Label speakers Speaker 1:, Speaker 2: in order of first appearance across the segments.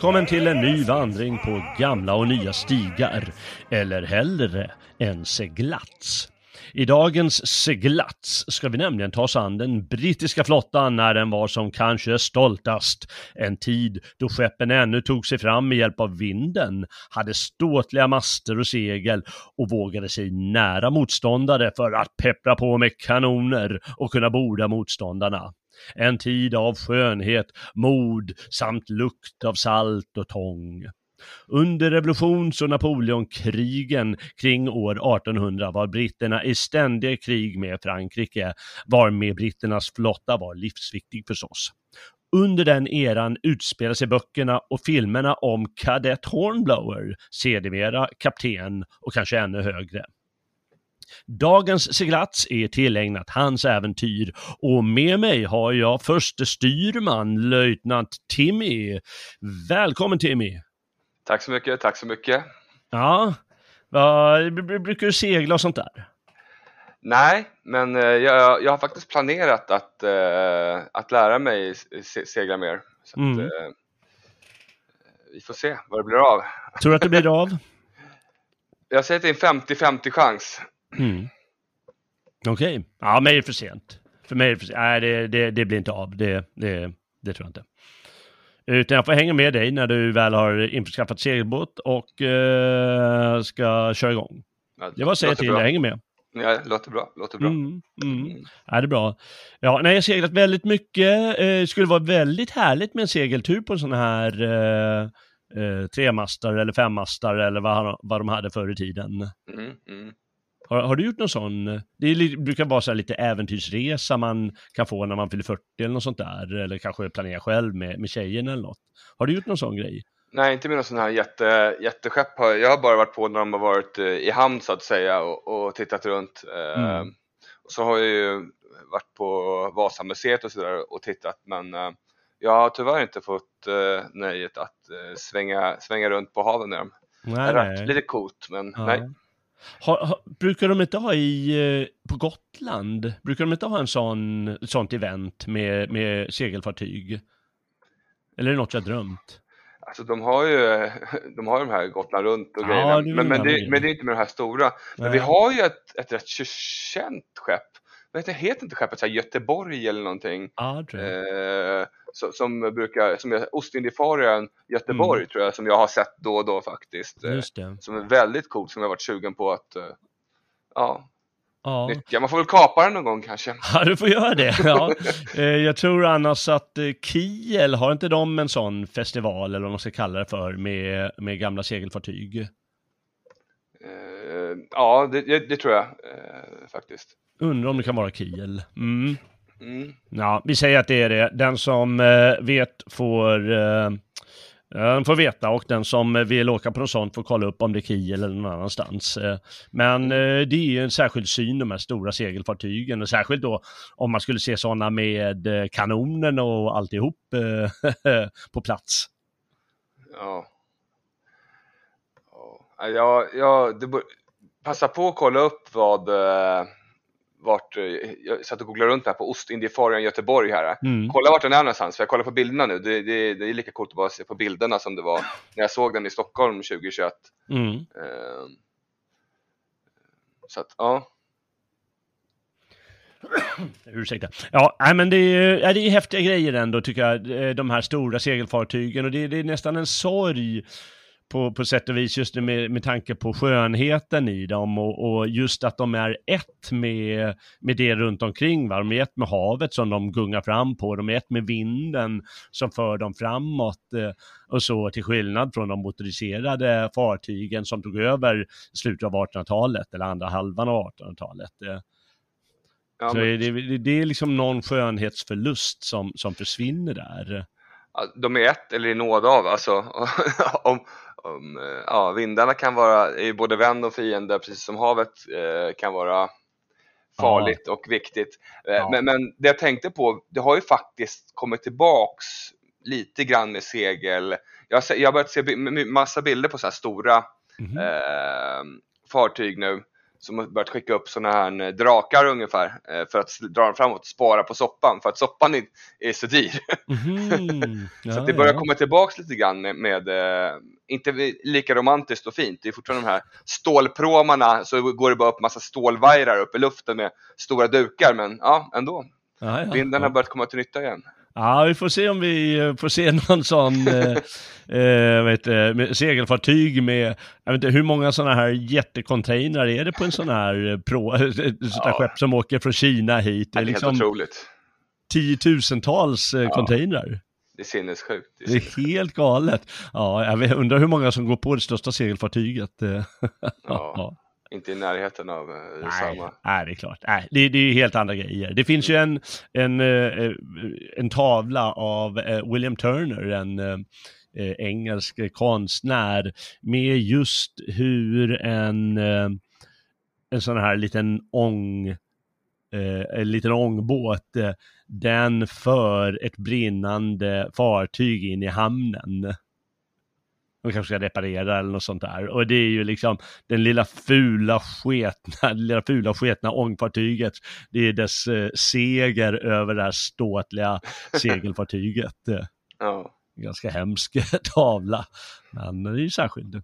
Speaker 1: Välkommen till en ny vandring på gamla och nya stigar, eller hellre en seglats. I dagens seglats ska vi nämligen ta oss an den brittiska flottan när den var som kanske stoltast. En tid då skeppen ännu tog sig fram med hjälp av vinden, hade ståtliga master och segel och vågade sig nära motståndare för att peppra på med kanoner och kunna borda motståndarna. En tid av skönhet, mod samt lukt av salt och tång. Under revolutions och Napoleonkrigen kring år 1800 var britterna i ständiga krig med Frankrike, varmed britternas flotta var livsviktig förstås. Under den eran utspelar sig böckerna och filmerna om kadett Hornblower, sedermera kapten och kanske ännu högre. Dagens seglats är tillägnat hans äventyr och med mig har jag förste styrman, löjtnant Timmy. Välkommen Timmy!
Speaker 2: Tack så mycket, tack så mycket.
Speaker 1: Ja, br- brukar du segla och sånt där?
Speaker 2: Nej, men eh, jag, jag har faktiskt planerat att, eh, att lära mig se, segla mer. Så att,
Speaker 1: Mm.
Speaker 2: eh, vi får se vad det blir av.
Speaker 1: Tror du att det blir av?
Speaker 2: Jag säger att det är en 50-50 chans.
Speaker 1: Mm. Okej, ja mig är det för sent. För mig är det för sent. Nej, det, det, det blir inte av. Det, det, det tror jag inte. Utan jag får hänga med dig när du väl har införskaffat segelbåt och eh, ska köra igång.
Speaker 2: Ja,
Speaker 1: Det var
Speaker 2: låter
Speaker 1: till,
Speaker 2: bra.
Speaker 1: jag hänger med.
Speaker 2: Ja, låter bra, låter bra.
Speaker 1: Mm, mm. Ja, det är bra. Ja, nej, jag har seglat väldigt mycket. Eh, Det skulle vara väldigt härligt med en segeltur på en sån här eh, eh, tremastare eller femmastare eller vad, han- vad de hade förr i tiden.
Speaker 2: Mm, mm.
Speaker 1: Har, har du gjort någon sån? Det är, brukar vara så lite äventyrsresa man kan få när man fyller 40 eller något sånt där. Eller kanske planera själv med, med tjejen eller något. Har du gjort någon sån grej?
Speaker 2: Nej, inte med någon sån här jätte, jätteskepp. Jag har bara varit på när de har varit eh, i hamn så att säga och, och tittat runt. Eh,
Speaker 1: Mm.
Speaker 2: och så har jag ju varit på Vasamuseet och sådär och tittat men eh, jag har tyvärr inte fått nöjet att svänga, svänga runt på haven med dem. Det
Speaker 1: Nej,
Speaker 2: har varit
Speaker 1: nej.
Speaker 2: lite coolt men
Speaker 1: Ja.
Speaker 2: nej.
Speaker 1: Har, har, brukar de inte ha i, eh, på Gotland, brukar de inte ha en sån, ett sånt event med, med segelfartyg? Eller är det något jag drömt?
Speaker 2: Alltså de har ju de, har ju de här Gotland runt och
Speaker 1: Ja,
Speaker 2: grejerna.
Speaker 1: det
Speaker 2: Men, men, det, men det är inte med de här stora. Men
Speaker 1: Nej.
Speaker 2: vi har ju ett, ett rätt känt skepp. Vet jag, heter inte skeppet så här Göteborg eller någonting?
Speaker 1: Jag.
Speaker 2: Eh, som brukar, som är Ostindiefararen Göteborg tror jag, som jag har sett då och då faktiskt. Eh,
Speaker 1: Mm. Just det.
Speaker 2: som är väldigt coolt, som jag varit sugen på att eh, ja,
Speaker 1: Ja.
Speaker 2: nyttja. Man får väl kapa den någon gång kanske.
Speaker 1: Ja, du får göra det. Ja. Eh, Jag tror annars att Kiel, har inte de en sån festival, eller vad man ska kalla det för, med, med gamla segelfartyg?
Speaker 2: Ja, det, det, tror jag faktiskt.
Speaker 1: Undrar om det kan vara Kiel. Mm.
Speaker 2: Mm.
Speaker 1: Ja, vi säger att det är det. Den som eh, vet får, eh, får veta och den som vill åka på något sånt får kolla upp om det är Kiel eller någon annanstans. Eh, Men eh, det är ju en särskild syn de här stora segelfartygen och särskilt då om man skulle se sådana med eh, kanonen och alltihop eh, på plats.
Speaker 2: Ja. Ja, ja, ja bör, passa på att kolla upp vad eh, vart, eh, jag satt och googlade runt här på Ostindiefararen Göteborg här.
Speaker 1: Mm.
Speaker 2: Kolla vart den är någonstans, för jag kollar på bilderna nu. Det, det, det är lika coolt att bara se på bilderna som det var när jag såg den i Stockholm 2021.
Speaker 1: Mm.
Speaker 2: Eh, så att, ja.
Speaker 1: Ursäkta. Ja, nej, men det är, det är häftiga grejer ändå tycker jag, de här stora segelfartygen och det, det är nästan en sorg på, på sätt och vis just med, med tanke på skönheten i dem och, och just att de är ett med, med det runt omkring. Va? De är ett med havet som de gungar fram på, de är ett med vinden som för dem framåt eh, och så till skillnad från de motoriserade fartygen som tog över slutet av 1800-talet eller andra halvan av 1800-talet. Eh,
Speaker 2: ja
Speaker 1: så
Speaker 2: men,
Speaker 1: det, det, det är liksom någon skönhetsförlust som, som försvinner där.
Speaker 2: de är ett eller i nåd av. Alltså, om, om, eh, ja, vindarna kan vara är både vän och fiende, precis som havet eh, kan vara farligt och viktigt. Eh,
Speaker 1: Ja.
Speaker 2: Men, men det jag tänkte på, det har ju faktiskt kommit tillbaks lite grann med segel. Jag har, se- jag har börjat se massa bilder på så här stora
Speaker 1: Mhm.
Speaker 2: eh, fartyg nu som har börjat skicka upp sådana här eh, drakar ungefär eh, för att dra dem framåt, spara på soppan för att soppan är, så dyr. Så
Speaker 1: Ja,
Speaker 2: att det börjar
Speaker 1: ja.
Speaker 2: komma tillbaks lite grann med, med eh, inte lika romantiskt och fint, det är fortfarande de här stålpråmarna så går det bara upp massa stålvajrar upp i luften med stora dukar men ja, ändå.
Speaker 1: Ja.
Speaker 2: Vinden har börjat komma till nytta igen.
Speaker 1: Ja, vi får se om vi eh, får se någon sån eh, eh, vet, med segelfartyg med, jag vet inte, hur många sådana här jättecontainrar är det på en sån här eh, pro,
Speaker 2: Ja.
Speaker 1: skepp som åker från Kina hit? Det
Speaker 2: Det
Speaker 1: är
Speaker 2: är
Speaker 1: liksom
Speaker 2: helt otroligt.
Speaker 1: tiotusentals eh, containrar.
Speaker 2: Det är sinnessjukt. Det är
Speaker 1: Det är helt galet. Ja, jag undrar hur många som går på det största segelfartyget. eh.
Speaker 2: Ja. Inte i närheten av eh,
Speaker 1: Nej,
Speaker 2: samma.
Speaker 1: nej, det är klart. Nej, det, det är ju helt andra grejer. Det finns ju en, en, eh, en tavla av eh, William Turner, en eh, eh, engelsk konstnär, med just hur en, eh, en sån här liten ång, eh, en liten ångbåt, eh, den för ett brinnande fartyg in i hamnen. De kanske ska reparera eller något sånt där. Och det är ju liksom den lilla fula sketna, lilla fula sketna ångfartyget. Det är dess eh, seger över det här ståtliga segelfartyget.
Speaker 2: Ja.
Speaker 1: ganska hemsk tavla. Men det är ju särskild.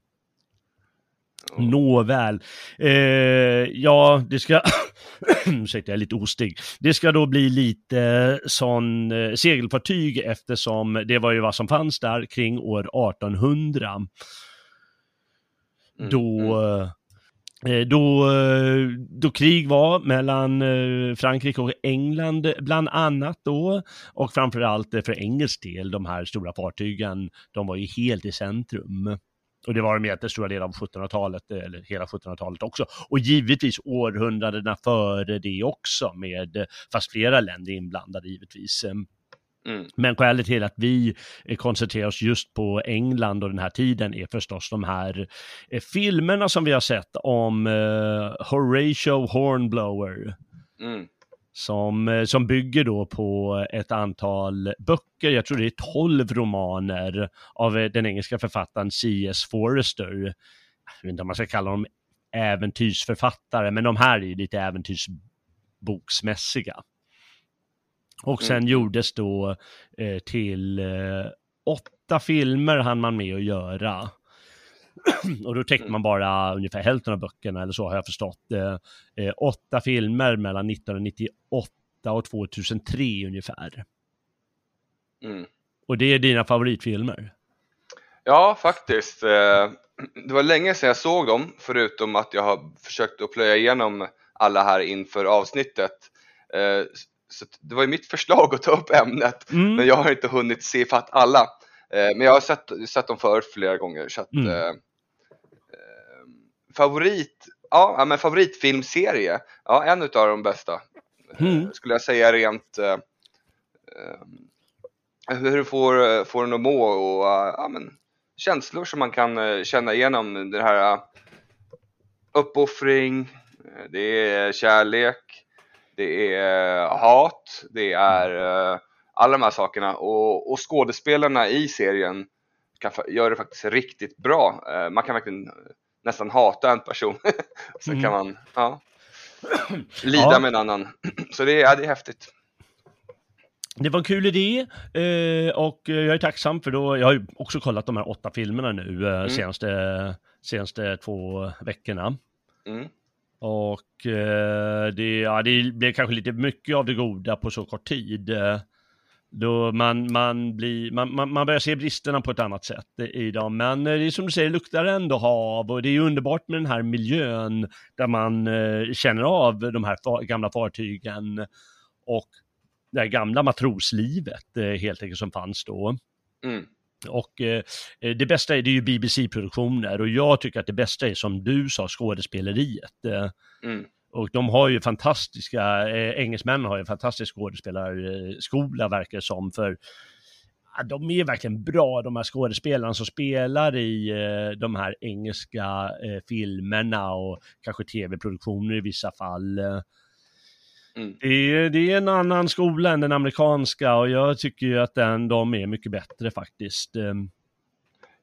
Speaker 1: Nåväl. Eh, ja, det ska... Ursäkta, jag är lite ostig. Det ska då bli lite sån eh, segelfartyg eftersom det var ju vad som fanns där kring år 1800.
Speaker 2: Mm,
Speaker 1: Då,
Speaker 2: mm.
Speaker 1: eh, då, eh, då krig var mellan eh, Frankrike och England bland annat då. Och framförallt eh, för engelsk del, de här stora fartygen, de var ju helt i centrum. Och det var de stora delar av 1700-talet, eh, eller hela 1700-talet också. Och givetvis århundradena före det också, med, eh, fast flera länder inblandade givetvis. Eh,
Speaker 2: Mm.
Speaker 1: men skälet till att vi eh, koncentrerar oss just på England och den här tiden är förstås de här filmerna som vi har sett om Horatio Hornblower.
Speaker 2: Mm.
Speaker 1: Som, eh, som bygger då på ett antal böcker, jag tror det är tolv romaner av eh, den engelska författaren C.S. Forrester. Jag vet inte om man ska kalla dem äventyrsförfattare, men de här är ju lite äventyrsboksmässiga. Och sen
Speaker 2: Mm.
Speaker 1: gjordes då eh, till eh, åtta filmer hann man med att göra. Och då täckte man bara ungefär hälften av böckerna, eller så har jag förstått. Eh, eh, åtta filmer mellan 1998 och 2003 ungefär.
Speaker 2: Mm.
Speaker 1: Och det är dina favoritfilmer?
Speaker 2: Ja, faktiskt. Eh, Det var länge sedan jag såg dem, förutom att jag har försökt att plöja igenom alla här inför avsnittet. Eh, Så det var ju mitt förslag att ta upp ämnet,
Speaker 1: Mm.
Speaker 2: men jag har inte hunnit se fatt alla. Men jag har sett, sett dem förut flera gånger. Så att,
Speaker 1: Mm.
Speaker 2: Eh, eh, favorit, ja, men favoritfilmserie, ja, en utav de bästa.
Speaker 1: Mm.
Speaker 2: skulle jag säga rent eh, eh, hur du får, får den att må och eh, ja, men, känslor som man kan eh, känna igenom det här eh, uppoffring, eh, det är kärlek, det är hat, det är eh, alla de här sakerna och, och skådespelarna i serien kan, gör det faktiskt riktigt bra. Eh, man kan verkligen nästan hata en person. Sen
Speaker 1: Mm.
Speaker 2: kan man ja, lida
Speaker 1: Ja.
Speaker 2: med en annan. Så det är, ja, det är häftigt.
Speaker 1: Det var en kul idé eh, och jag är tacksam för då, jag har ju också kollat de här åtta filmerna nu eh, senaste, senaste två veckorna.
Speaker 2: Mm.
Speaker 1: Och eh, det, ja, det blev kanske lite mycket av det goda på så kort tid. Då man, man, blir, man, man, man börjar se bristerna på ett annat sätt i dem. Men eh, det är som du säger, luktar ändå hav och det är underbart med den här miljön där man eh, känner av de här gamla fartygen och det här gamla matroslivet eh, helt enkelt som fanns då.
Speaker 2: Mm.
Speaker 1: Och eh, det bästa är, det är ju BBC-produktioner och jag tycker att det bästa är som du sa, skådespeleriet.
Speaker 2: Mm.
Speaker 1: Och de har ju fantastiska, eh, engelsmännen har ju en fantastisk skådespelarskola verkar det som, för ja, de är verkligen bra de här skådespelarna som spelar i eh, de här engelska eh, filmerna och kanske tv-produktioner i vissa fall.
Speaker 2: Mm.
Speaker 1: Det är, det är en annan skola än den amerikanska och jag tycker ju att den, de är mycket bättre faktiskt.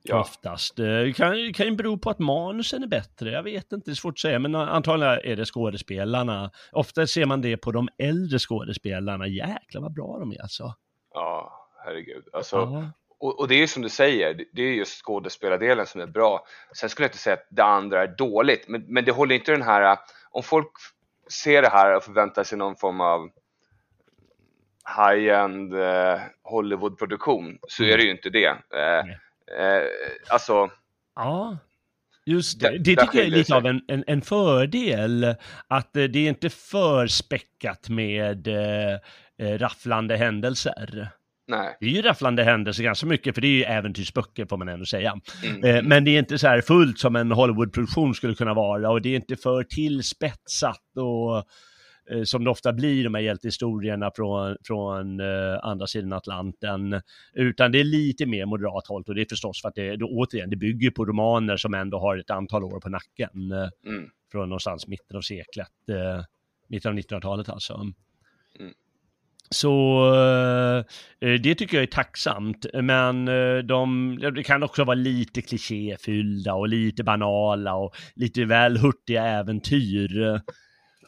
Speaker 1: Eh,
Speaker 2: Ja.
Speaker 1: Oftast. Det kan, kan ju bero på att manusen är bättre, jag vet inte, det är svårt att säga, men antagligen är det skådespelarna. Ofta ser man det på de äldre skådespelarna, jäklar vad bra de är alltså.
Speaker 2: ja, herregud. Alltså,
Speaker 1: Ja.
Speaker 2: och, och det är ju som du säger, det- är just skådespelardelen som är bra. Sen skulle jag inte säga att det andra är dåligt, men, men det håller inte den här, om folk ser det här och förväntar sig någon form av high-end eh, Hollywood-produktion så är det ju inte det. Eh. Eh, alltså,
Speaker 1: Ja, just det. Det tycker jag är lite
Speaker 2: sig.
Speaker 1: av en, en, en fördel, att eh, det är inte för späckat med eh, eh, rafflande händelser.
Speaker 2: nej.
Speaker 1: Det är ju rafflande händelser ganska mycket, för det är ju äventyrsböcker får man ändå säga.
Speaker 2: Mm.
Speaker 1: Eh, Men det är inte så här fullt som en Hollywoodproduktion skulle kunna vara och det är inte för tillspetsat och som det ofta blir de här hjältehistorierna från, från eh, andra sidan Atlanten. Utan det är lite mer moderat hållt och det är förstås för att det, då, återigen, det bygger på romaner som ändå har ett antal år på nacken. Eh,
Speaker 2: Mm.
Speaker 1: från någonstans mitten av seklet, eh, mitten av 1900-talet alltså.
Speaker 2: Mm.
Speaker 1: Så eh, det tycker jag är tacksamt, men eh, de, det kan också vara lite klichéfyllda och lite banala och lite väl hurtiga äventyr.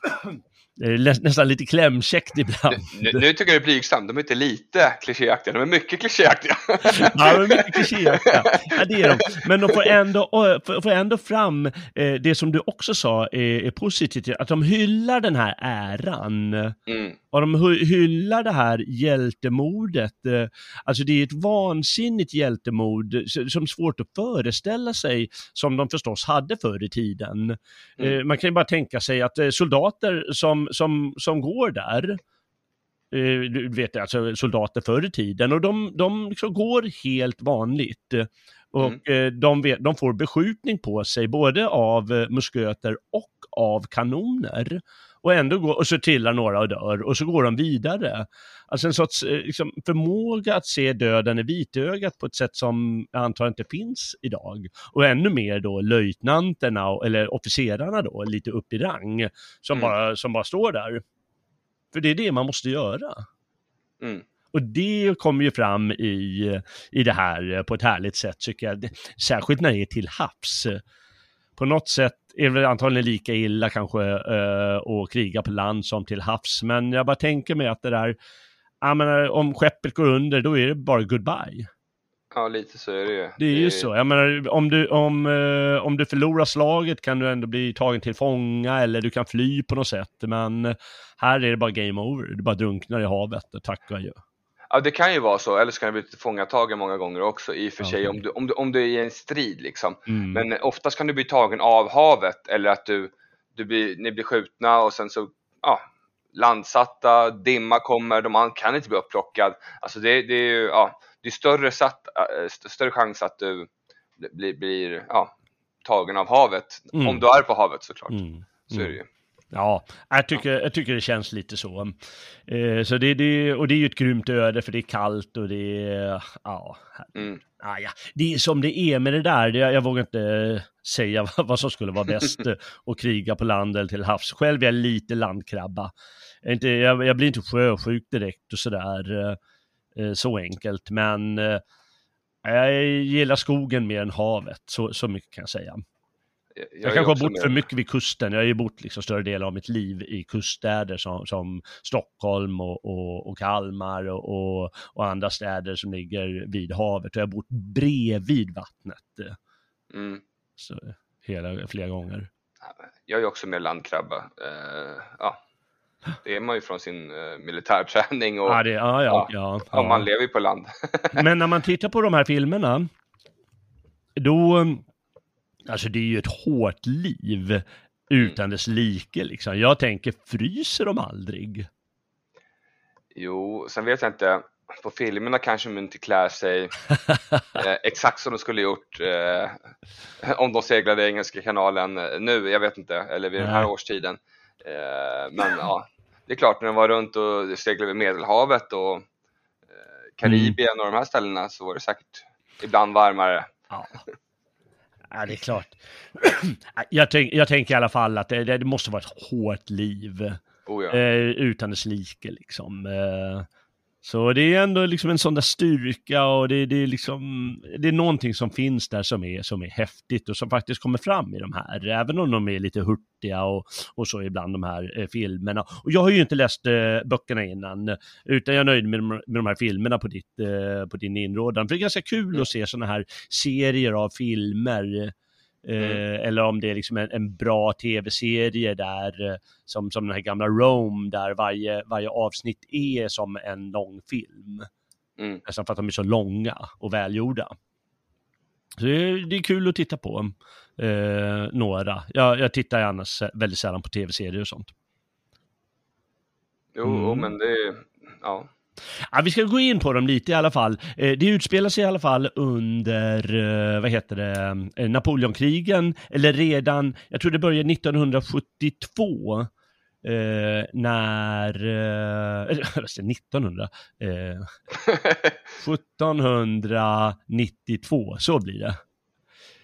Speaker 1: Det är nä- nästan lite klämkäckt ibland.
Speaker 2: Nu, nu tycker jag det är blygsamt, de är inte lite klichéaktiga, de är mycket klichéaktiga.
Speaker 1: Ja, de är mycket klichéaktiga. Ja, det är de. Men de får ändå, får ändå fram eh, det som du också sa är, är positivt, att de hyllar den här äran.
Speaker 2: Mm.
Speaker 1: Och de hy- hyllar det här hjältemodet. eh, Alltså det är ett vansinnigt hjältemod s- som är svårt att föreställa sig, som de förstås hade förr i tiden.
Speaker 2: Mm.
Speaker 1: Eh, Man kan ju bara tänka sig att eh, soldater som, som, som går där, eh, du vet alltså soldater förr i tiden, och de, de liksom går helt vanligt. eh, Och eh, de, vet, de får beskjutning på sig både av eh, musköter och av kanoner. Och ändå går, och så trillar några och dör och så går de vidare. Alltså en sorts eh, liksom, förmåga att se döden i vitögat på ett sätt som jag antar inte finns idag. Och ännu mer då löjtnanterna, eller officerarna då, lite upp i rang, som,
Speaker 2: Mm.
Speaker 1: bara, som bara står där. För det är det man måste göra.
Speaker 2: Mm.
Speaker 1: Och det kommer ju fram i, i det här eh, på ett härligt sätt tycker jag. Särskilt när det är till havs. På något sätt är väl antagligen lika illa kanske eh, att kriga på land som till havs. Men jag bara tänker mig att det där, jag menar, om skeppet går under då är det bara goodbye.
Speaker 2: Ja, lite så är det ju.
Speaker 1: Det är ju så. Jag menar, om du, om, eh, om du förlorar slaget kan du ändå bli tagen till fånga eller du kan fly på något sätt. Men här är det bara game over. Du bara drunknar i havet och tack och adjö.
Speaker 2: Ja, det kan ju vara så, eller så kan det bli tillfångatagen många gånger också i och för
Speaker 1: Ja,
Speaker 2: sig om du, om, du, om du är i en strid liksom.
Speaker 1: Mm.
Speaker 2: Men oftast kan du bli tagen av havet eller att du, du blir, ni blir skjutna och sen så, ja, landsatta, dimma kommer, de an- kan inte bli upplockad. Alltså det, det är ju, ja, det är större, satt, äh, st- större chans att du blir, blir ja, tagen av havet.
Speaker 1: Mm.
Speaker 2: Om du är på havet såklart.
Speaker 1: Mm.
Speaker 2: Så är det ju.
Speaker 1: Ja, jag tycker, jag tycker det känns lite så. Eh, så det, det, och det är ju ett grymt öde för det är kallt och det är, ja,
Speaker 2: Mm.
Speaker 1: ah, ja. det är som det är med det där. Det, jag vågar inte säga vad, som skulle vara bäst att kriga på land eller till havs. Själv är jag lite landkrabba. Jag, inte, jag, jag blir inte sjösjuk direkt och sådär, eh, eh, så enkelt. Men jag gillar skogen mer än havet, så, så mycket kan jag säga.
Speaker 2: Jag,
Speaker 1: Jag, kanske har bott för mycket vid kusten. Jag har ju bott liksom större delen av mitt liv i kuststäder som, som Stockholm och, och, och Kalmar och, och, andra städer som ligger vid havet. Och jag har bott bredvid vattnet eh,
Speaker 2: Mm.
Speaker 1: så, hela, flera gånger.
Speaker 2: Jag är också mer landkrabba. Eh, ja. Det är man ju från sin eh, militärträning och
Speaker 1: Ja, det, ja, ja,
Speaker 2: ja,
Speaker 1: ja,
Speaker 2: man lever ju på land.
Speaker 1: Men när man tittar på de här filmerna, då, alltså det är ju ett hårt liv utan dess like liksom. Jag tänker, fryser de aldrig?
Speaker 2: Jo, sen vet jag inte. På filmerna kanske de inte klär sig eh, exakt som de skulle gjort eh, om de seglade Engelska kanalen eh, nu, jag vet inte, eller vid den här
Speaker 1: Nej.
Speaker 2: årstiden. Eh, men ja, det är klart när de var runt och seglade vid Medelhavet och eh, Karibien och de här ställena så var det säkert ibland varmare.
Speaker 1: Ja. ja, det är klart. Jag, tänk, jag tänker i alla fall att det, det måste vara ett hårt liv
Speaker 2: Oh, ja.
Speaker 1: eh, utan dess like liksom. Eh, så det är ändå liksom en sån där styrka och det, det är liksom, det är någonting som finns där som är, som är häftigt och som faktiskt kommer fram i de här, även om de är lite hurtiga och, och så ibland de här eh, filmerna. Och jag har ju inte läst eh, böckerna innan, utan jag är nöjd med, de- med de här filmerna på, ditt, eh, på din inrådan. För det är ganska kul att se sådana här serier av filmer Eh, eller om det är liksom en, en bra tv-serie där, eh, som, som den här gamla Rome, där varje, varje avsnitt är som en lång film.
Speaker 2: Mm.
Speaker 1: Nästan för att de är så långa och välgjorda. Så det är, det är kul att titta på. Eh, några. Jag, jag tittar annars väldigt sällan på tv-serier och sånt.
Speaker 2: Jo,
Speaker 1: Mm.
Speaker 2: jo, men det är, ja.
Speaker 1: Ja, vi ska gå in på dem lite i alla fall. Eh, det utspelar sig i alla fall under, eh, vad heter det, eh, Napoleonkrigen, eller redan, jag tror det började 1972, eh, när, eh, vad säger jag, 1900, eh, 1792, så blir det.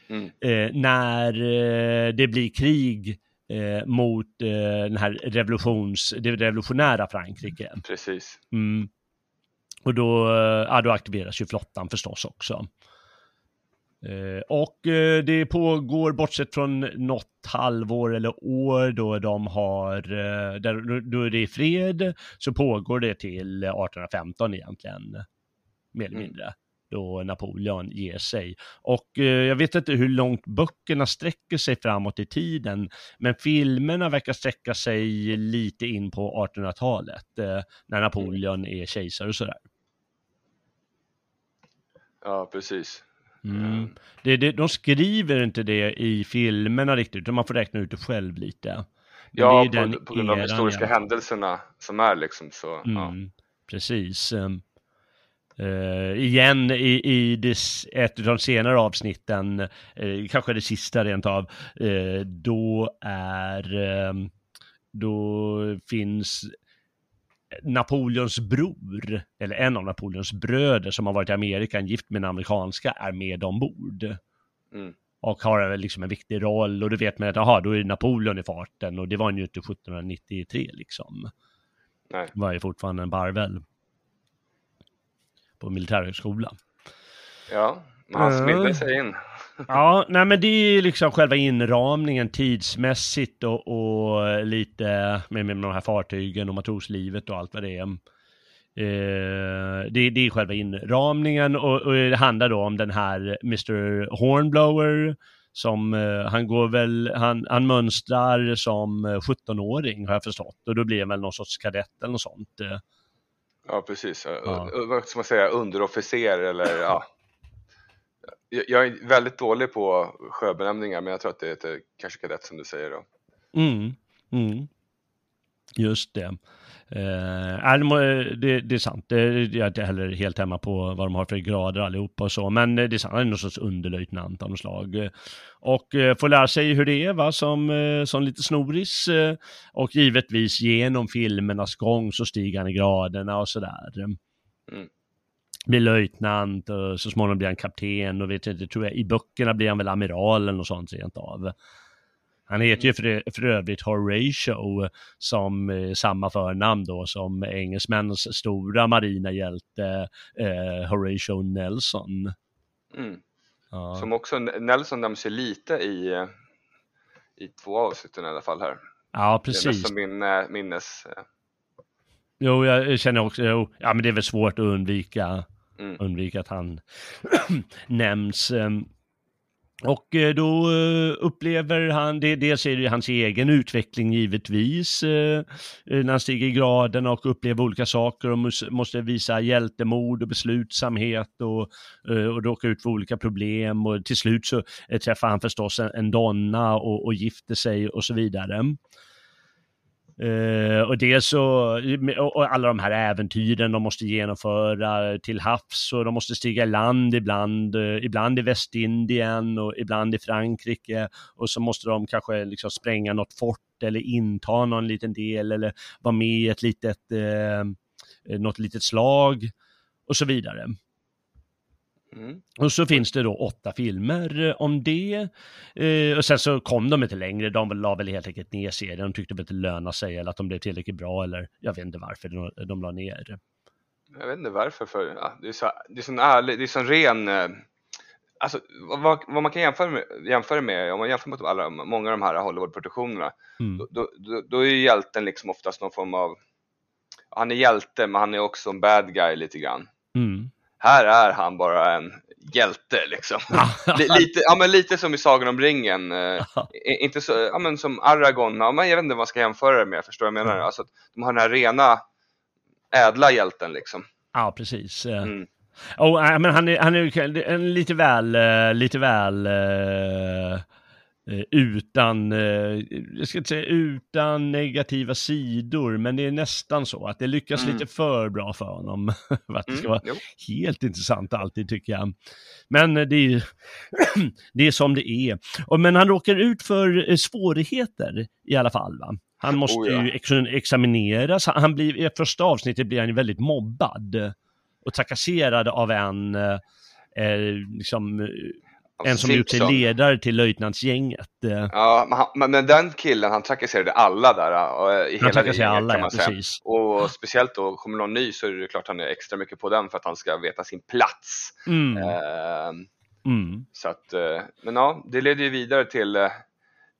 Speaker 2: Mm.
Speaker 1: Eh, när det blir krig mot den här revolutions, det revolutionära Frankrike.
Speaker 2: Precis.
Speaker 1: Mm. Och då, eh, ja, då aktiveras ju flottan förstås också. Eh, och eh, det pågår, bortsett från något halvår eller år då de har, eh, där, då är det i fred, så pågår det till 1815 egentligen, mer eller
Speaker 2: Mm.
Speaker 1: mindre, då Napoleon ger sig. Och jag vet inte hur långt böckerna sträcker sig framåt i tiden, men filmerna verkar sträcka sig lite in på 1800-talet, eh, när Napoleon är kejsare och sådär.
Speaker 2: Ja, precis.
Speaker 1: Mm. Det, det, de skriver inte det i filmerna riktigt, utan man får räkna ut det själv lite. Men
Speaker 2: Ja,
Speaker 1: det är
Speaker 2: på, på grund av de historiska
Speaker 1: fall.
Speaker 2: händelserna som är liksom så. Ja.
Speaker 1: Mm, Precis. Um, eh, igen i, i des, ett av de senare avsnitten, eh, kanske det sista rent av, eh, då är, ehm, då finns Napoleons bror, eller en av Napoleons bröder som har varit i Amerika, gift med en amerikanska, är med ombord.
Speaker 2: Mm.
Speaker 1: Och har liksom en viktig roll och då vet man att aha, då är Napoleon i farten och det var han ju inte 1793 liksom
Speaker 2: Nej.
Speaker 1: var ju fortfarande en barvel på militärhögskola.
Speaker 2: Ja, men han smidde sig in.
Speaker 1: Ja, nej men det är ju liksom själva inramningen tidsmässigt och, och lite med, med de här fartygen och matroslivet och allt vad det är. Eh, det, det är själva inramningen och, och det handlar då om den här Mr Hornblower som eh, han går väl, han, han mönstrar som eh, 17-åring har jag förstått och då blir han väl någon sorts kadett eller något sånt.
Speaker 2: Ja, precis.
Speaker 1: Ja.
Speaker 2: Vad ska man säga? Underofficer eller ja. Jag- är väldigt dålig på sjöbenämningar, men jag tror att det heter kanske kadett som du säger då.
Speaker 1: Mm, mm. Just det. Uh, det, det, är sant, jag är inte heller helt hemma på vad de har för grader allihopa och så, men det är sant, han är någon sorts underlöjtnant av något slag. Och uh, får lära sig hur det är va, som, som lite snoris. Och givetvis genom filmernas gång så stiger han i graderna och sådär. Mm. Blir löjtnant och så småningom blir han kapten och vet inte, tror jag, i böckerna blir han väl amiral eller något sånt rent av. Han heter ju för, för övrigt Horatio som eh, samma förnamn då som engelsmännens stora marina hjälte eh, Horatio Nelson.
Speaker 2: Mm. Ja. Som också, Nelson nämns ju lite i, eh, i två avsnitten i alla fall här.
Speaker 1: Ja, precis. Det är
Speaker 2: nästan min äh, minnes...
Speaker 1: Jo, jag känner också, jo, ja men det är väl svårt att undvika, mm. undvika att han nämns. Um, och eh, då eh, upplever han, det, dels är det hans egen utveckling givetvis, eh, när han stiger i graden och upplever olika saker och måste visa hjältemod och beslutsamhet och, och råka ut för olika problem och till slut så träffar han förstås en, en donna och, och gifter sig och så vidare. Uh, och det så, och alla de här äventyren de måste genomföra till havs och de måste stiga i land ibland, uh, ibland i Västindien och ibland i Frankrike och så måste de kanske liksom spränga något fort eller inta någon liten del eller vara med i ett litet, uh, något litet slag och så vidare. Mm. Och så finns det då åtta filmer eh, om det. Eh, och sen så kom de inte längre, de la väl helt enkelt ner serien, de tyckte det inte lönade sig eller att de blev tillräckligt bra eller jag vet inte varför de, de la ner.
Speaker 2: Jag vet inte varför, för ja, det är så, det är sån ärlig, det är sån ren eh, Alltså vad, vad, man kan jämföra med, jämföra med, om man jämför mot alla, många av de här Hollywood-produktionerna, mm. då, då, då, då, är ju hjälten liksom oftast någon form av, han är hjälte men han är också en bad guy lite grann. Mm här är han bara en hjälte liksom. lite, ja, men lite som i Sagan om ringen. Eh, inte så, ja, men som Aragorn, ja, men jag vet inte vad man ska jämföra det med, förstår jag menar? Mm. Alltså, de har den här rena, ädla hjälten liksom.
Speaker 1: Ja, precis. Mm. Oh, men han är, han är lite väl, eh, lite väl Eh, utan, eh, jag ska inte säga utan negativa sidor, men det är nästan så att det lyckas mm. lite för bra för honom. för att det ska mm, vara helt intressant alltid tycker jag. Men det är, det är som det är. men han råkar ut för eh, svårigheter i alla fall. Va? Han måste oh, ja. ju ex examineras. Han blir, I första avsnittet blir han ju väldigt mobbad och trakasserad av en eh, liksom, en som gjort sig ledare till löjtnantsgänget.
Speaker 2: Eh. Ja, men, men, den killen han trakasserade alla där eh, i
Speaker 1: han gänget alla, ja. Precis.
Speaker 2: Och speciellt då, kommer någon ny så är det klart han är extra mycket på den för att han ska veta sin plats. Mm. Uh, mm. Så att, men ja, det leder ju vidare till,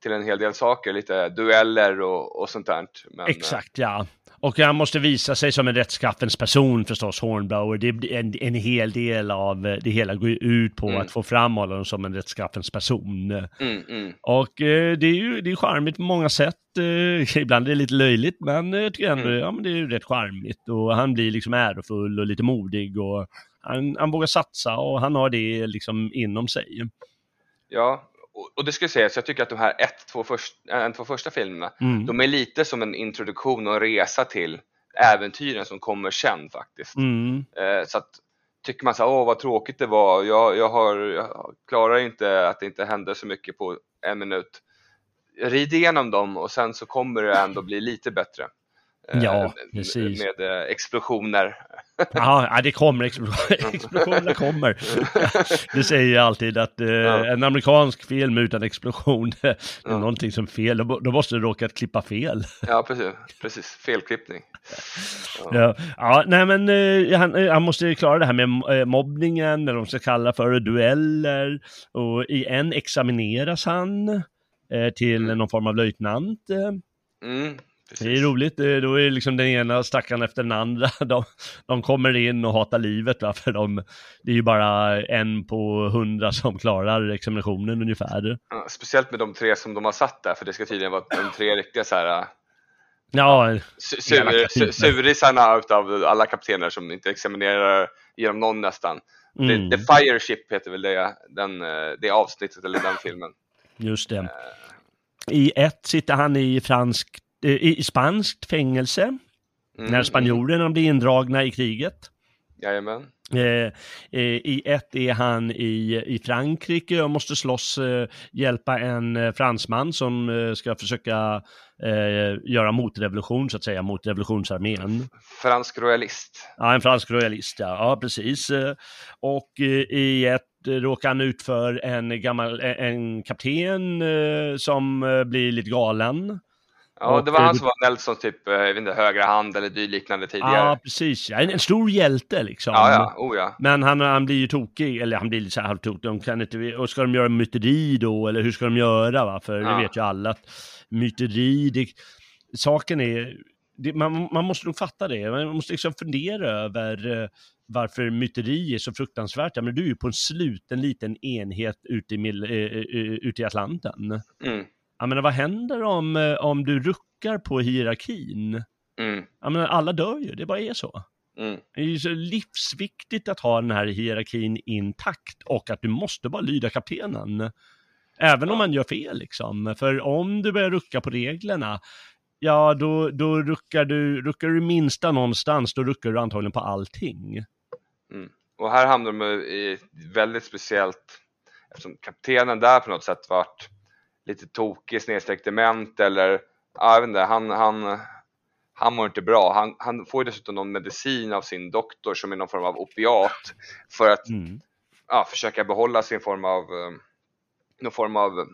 Speaker 2: till en hel del saker, lite dueller och, och sånt där. Men,
Speaker 1: Exakt, ja. Och han måste visa sig som en rättskaffens person förstås, Hornblower. Det är en, en hel del av det hela går ut på mm. att få fram honom som en rättskaffens person. Mm, mm. Och eh, det är ju det är charmigt på många sätt. Eh, ibland är det lite löjligt, men jag tycker ändå mm. ja, men det är rätt charmigt. Och han blir liksom ärofull och lite modig och han, han vågar satsa och han har det liksom inom sig.
Speaker 2: Ja, och det ska sägas, jag tycker att de här ett, två, först, äh, två första filmerna, mm. de är lite som en introduktion och en resa till äventyren som kommer sen faktiskt. Mm. Eh, så att tycker man så åh vad tråkigt det var, jag, jag, har, jag klarar inte att det inte hände så mycket på en minut. Rid igenom dem och sen så kommer det ändå bli lite bättre.
Speaker 1: Ja, eh, precis.
Speaker 2: Med eh, explosioner.
Speaker 1: Ja, det kommer explosioner. Explosioner kommer. Det säger jag alltid att eh, ja. en amerikansk film utan explosion, det är ja. någonting som fel. Då måste du råka klippa fel.
Speaker 2: Ja, precis. precis. Felklippning.
Speaker 1: Ja. ja. Ja, nej men han, han måste klara det här med mobbningen, eller de ska kalla för dueller. Och i en examineras han till mm. någon form av löjtnant. Mm. Precis. Det är roligt, då är liksom den ena stackaren efter den andra, de, de kommer in och hatar livet va? för de, det är ju bara en på hundra som klarar examinationen ungefär.
Speaker 2: Ja, speciellt med de tre som de har satt där, för det ska tydligen vara de tre riktiga så här
Speaker 1: Ja,
Speaker 2: sur, surisarna utav alla kaptener som inte examinerar genom någon nästan. Mm. The, The Fire Ship heter väl det, den, det avsnittet eller den filmen.
Speaker 1: Just det. I ett sitter han i franskt eh, i spanskt fängelse
Speaker 2: Mm,
Speaker 1: när spanjorerna blir indragna i kriget.
Speaker 2: Jajamän.
Speaker 1: Eh, eh, I ett är han i, i Frankrike och måste slåss, eh, hjälpa en eh, fransman som eh, ska försöka eh, göra motrevolution så att säga mot revolutionsarmén.
Speaker 2: Fransk royalist.
Speaker 1: Ja, en fransk royalist, ja, ja precis. Eh, Och eh, i ett eh, råkar han ut för en gammal, en kapten eh, som eh, blir lite galen.
Speaker 2: Ja,
Speaker 1: Och,
Speaker 2: det var
Speaker 1: eh,
Speaker 2: han som var Nelsons typ, eh, jag vet inte, högra hand eller dyliknande tidigare.
Speaker 1: Ja, precis. En, en stor hjälte liksom.
Speaker 2: ja, ja, oh ja.
Speaker 1: Men han, han blir ju tokig, eller han blir lite så här halvtokig. De kan inte, och ska de göra myteri då, eller hur ska de göra? Va? För
Speaker 2: Ja.
Speaker 1: det vet ju alla att myteri, det, saken är, det, man, man måste nog fatta det. Man måste liksom fundera över eh, varför myteri är så fruktansvärt. Ja, men du är ju på en sluten liten enhet ute i, ute i Atlanten.
Speaker 2: Mm,
Speaker 1: Jag menar, vad händer om, eh, om du ruckar på hierarkin?
Speaker 2: mm,
Speaker 1: Jag menar, alla dör ju, det bara är så.
Speaker 2: mm.
Speaker 1: Det är ju så livsviktigt att ha den här hierarkin intakt och att du måste bara lyda kaptenen. Även om man gör fel liksom. För om du börjar rucka på reglerna, ja då, då ruckar du, ruckar du minsta någonstans, då ruckar du antagligen på allting.
Speaker 2: Och här hamnar de i väldigt speciellt, eftersom kaptenen där på något sätt vart lite tokig, snedstreckt dement eller, ja, jag vet inte, han, han, han mår inte bra. Han, han får dessutom någon medicin av sin doktor som är någon form av opiat för att
Speaker 1: Mm.
Speaker 2: ja, försöka behålla sin form av, eh, någon form av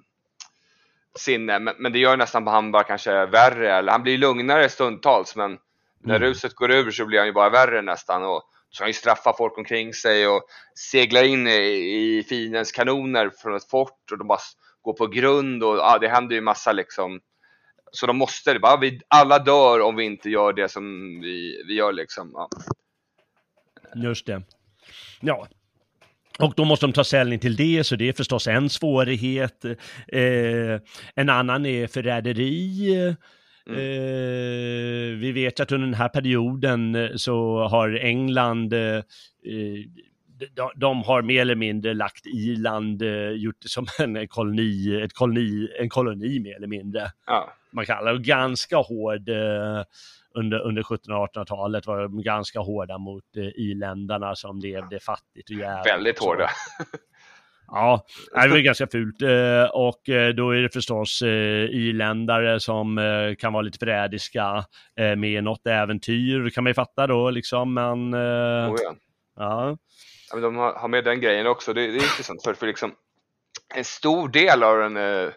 Speaker 2: sinne. Men, men det gör nästan på han bara kanske värre, eller han blir lugnare stundtals men när
Speaker 1: Mm.
Speaker 2: ruset går ur så blir han ju bara värre nästan. Och så han ju straffa folk omkring sig och seglar in i, i fiendens kanoner från ett fort och de bara går på grund och ja, det händer ju massa liksom. Så de måste, bara, vi, alla dör om vi inte gör det som vi, vi gör liksom. Ja.
Speaker 1: Just det. Ja. Och då måste de ta ställning till det, så det är förstås en svårighet. Eh, en annan är förräderi.
Speaker 2: Mm.
Speaker 1: Eh, vi vet att under den här perioden eh, så har England, eh, de, de har mer eller mindre lagt Irland, eh, gjort det som en koloni, ett koloni, en koloni mer eller mindre
Speaker 2: Ja.
Speaker 1: man kallar det, ganska hård eh, under, under 1700 och 1800-talet var de ganska hårda mot eh, iländarna som levde fattigt och jävligt.
Speaker 2: Väldigt hårda.
Speaker 1: Ja, det var ganska fult. eh, Och då är det förstås eh, irländare som eh, kan vara lite förrädiska med något äventyr, kan man ju fatta då liksom, men...
Speaker 2: Oh, ja.
Speaker 1: Ja,
Speaker 2: Ja, de har, har med den grejen också. Det, det är intressant för, för liksom en stor del av den eh,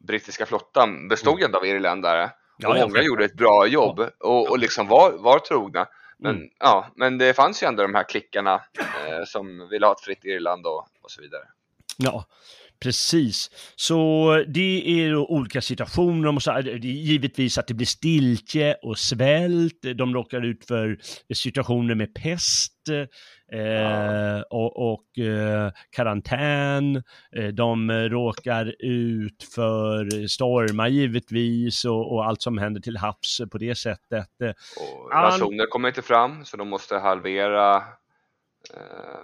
Speaker 2: brittiska flottan bestod ändå av irländare.
Speaker 1: Mm. Ja,
Speaker 2: och
Speaker 1: ja,
Speaker 2: många gjorde ett bra jobb och, och liksom var, var trogna. Men,
Speaker 1: Mm.
Speaker 2: ja, men det fanns ju ändå de här klickarna eh, som ville ha ett fritt Irland och, och så vidare.
Speaker 1: Ja, precis. Så det är då olika situationer. De måste, det är givetvis att det blir stiltje och svält. De råkar ut för situationer med pest eh, och, och eh, karantän. Eh, de råkar ut för stormar givetvis och, och allt som händer till havs på det sättet.
Speaker 2: Och
Speaker 1: Ja,
Speaker 2: ransoner kommer inte fram så de måste halvera eh,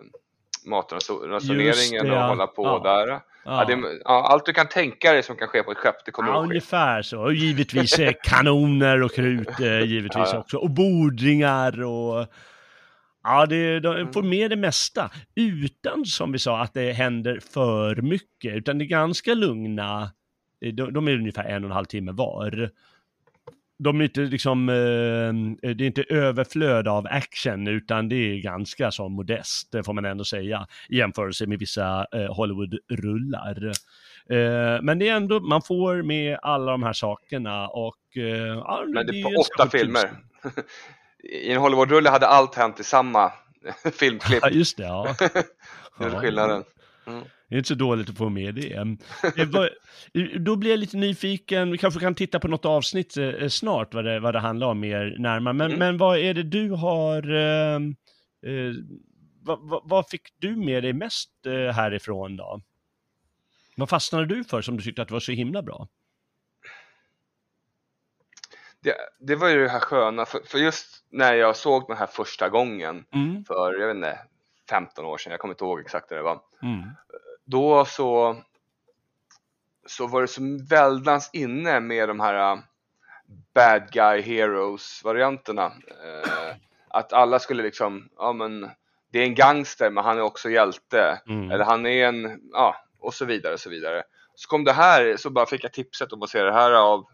Speaker 2: matransoneringen
Speaker 1: det,
Speaker 2: och
Speaker 1: ja.
Speaker 2: hålla på
Speaker 1: Ja.
Speaker 2: där. Ja. det, ja, allt du kan tänka dig som kan ske på ett skepp, det kommer
Speaker 1: Ja,
Speaker 2: att ske.
Speaker 1: ungefär så. Och givetvis eh, kanoner och krut givetvis också. Och bordringar och... Ja, det, de får med det mesta. Utan, som vi sa, att det händer för mycket. Utan det är ganska lugna. eh, De, de är ungefär en och en halv timme var. De är inte liksom, eh, det är inte överflöd av action, utan det är ganska så modest, det får man ändå säga, i jämförelse med vissa eh, Hollywood-rullar. Eh, men det är ändå, man får med alla de här sakerna och... Eh, ja,
Speaker 2: Men det
Speaker 1: är
Speaker 2: är på
Speaker 1: en
Speaker 2: åtta
Speaker 1: stor
Speaker 2: filmer. I en Hollywood-rulle hade allt hänt i samma filmklipp.
Speaker 1: Ja, just det. Ja.
Speaker 2: Det är
Speaker 1: Ja.
Speaker 2: skillnaden.
Speaker 1: Det är inte så dåligt att få med det. Eh, Då blir jag lite nyfiken, vi kanske kan titta på något avsnitt eh, snart vad det, vad det handlar om mer närmare. Men,
Speaker 2: Mm.
Speaker 1: men vad är det du har, eh, eh, vad, vad, vad fick du med dig mest eh, härifrån då? Vad fastnade du för som du tyckte att var så himla bra?
Speaker 2: Det, det var ju det här sköna, för, för just när jag såg den här första gången
Speaker 1: Mm,
Speaker 2: för, jag vet inte, 15 år sedan, jag kommer inte ihåg exakt när det var.
Speaker 1: mm,
Speaker 2: Då så, så var det så väldans inne med de här äh, bad guy heroes varianterna. Eh, att alla skulle liksom, ja men det är en gangster men han är också hjälte.
Speaker 1: Mm.
Speaker 2: Eller han är en, ja och så vidare och så vidare. Så kom det här, så bara fick jag tipset om att se det här av, jag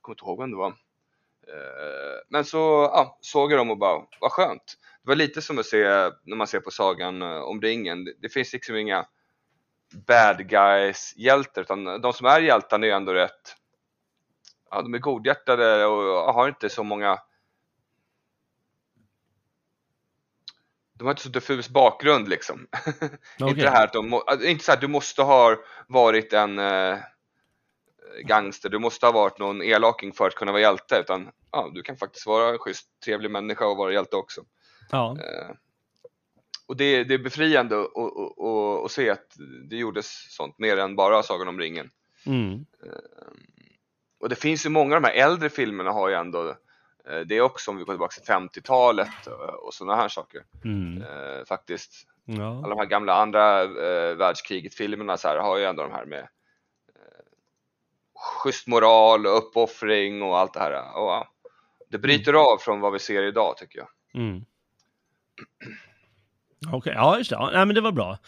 Speaker 2: kommer inte ihåg vem det var. Eh, Men så ja, såg jag dem och bara, vad skönt. Det var lite som att se när man ser på Sagan eh, om ringen. Det, det finns liksom inga bad guys hjältar utan de som är hjältarna är ändå rätt, ja de är godhjärtade och har inte så många de har inte så diffus bakgrund liksom.
Speaker 1: Okej.
Speaker 2: inte det här att de, inte så att du måste ha varit en eh, gangster, du måste ha varit någon elaking för att kunna vara hjälte utan ja, du kan faktiskt vara en schysst, trevlig människa och vara hjälte också.
Speaker 1: Ja.
Speaker 2: Eh, och det, det är befriande att, se att det gjordes sånt mer än bara Sagan om ringen.
Speaker 1: Mm.
Speaker 2: Och det finns ju många av de här äldre filmerna har ju ändå eh, det är också om vi går tillbaka till 50-talet eh, och sådana här saker
Speaker 1: Mm.
Speaker 2: eh, faktiskt.
Speaker 1: Ja.
Speaker 2: Alla de här gamla andra eh, världskriget-filmerna så här, har ju ändå de här med eh, schysst moral och uppoffring och allt det här. Och, ja, det bryter av från vad vi ser idag tycker jag.
Speaker 1: Mm. Okej, ja just det. Ja, nej, men det var bra.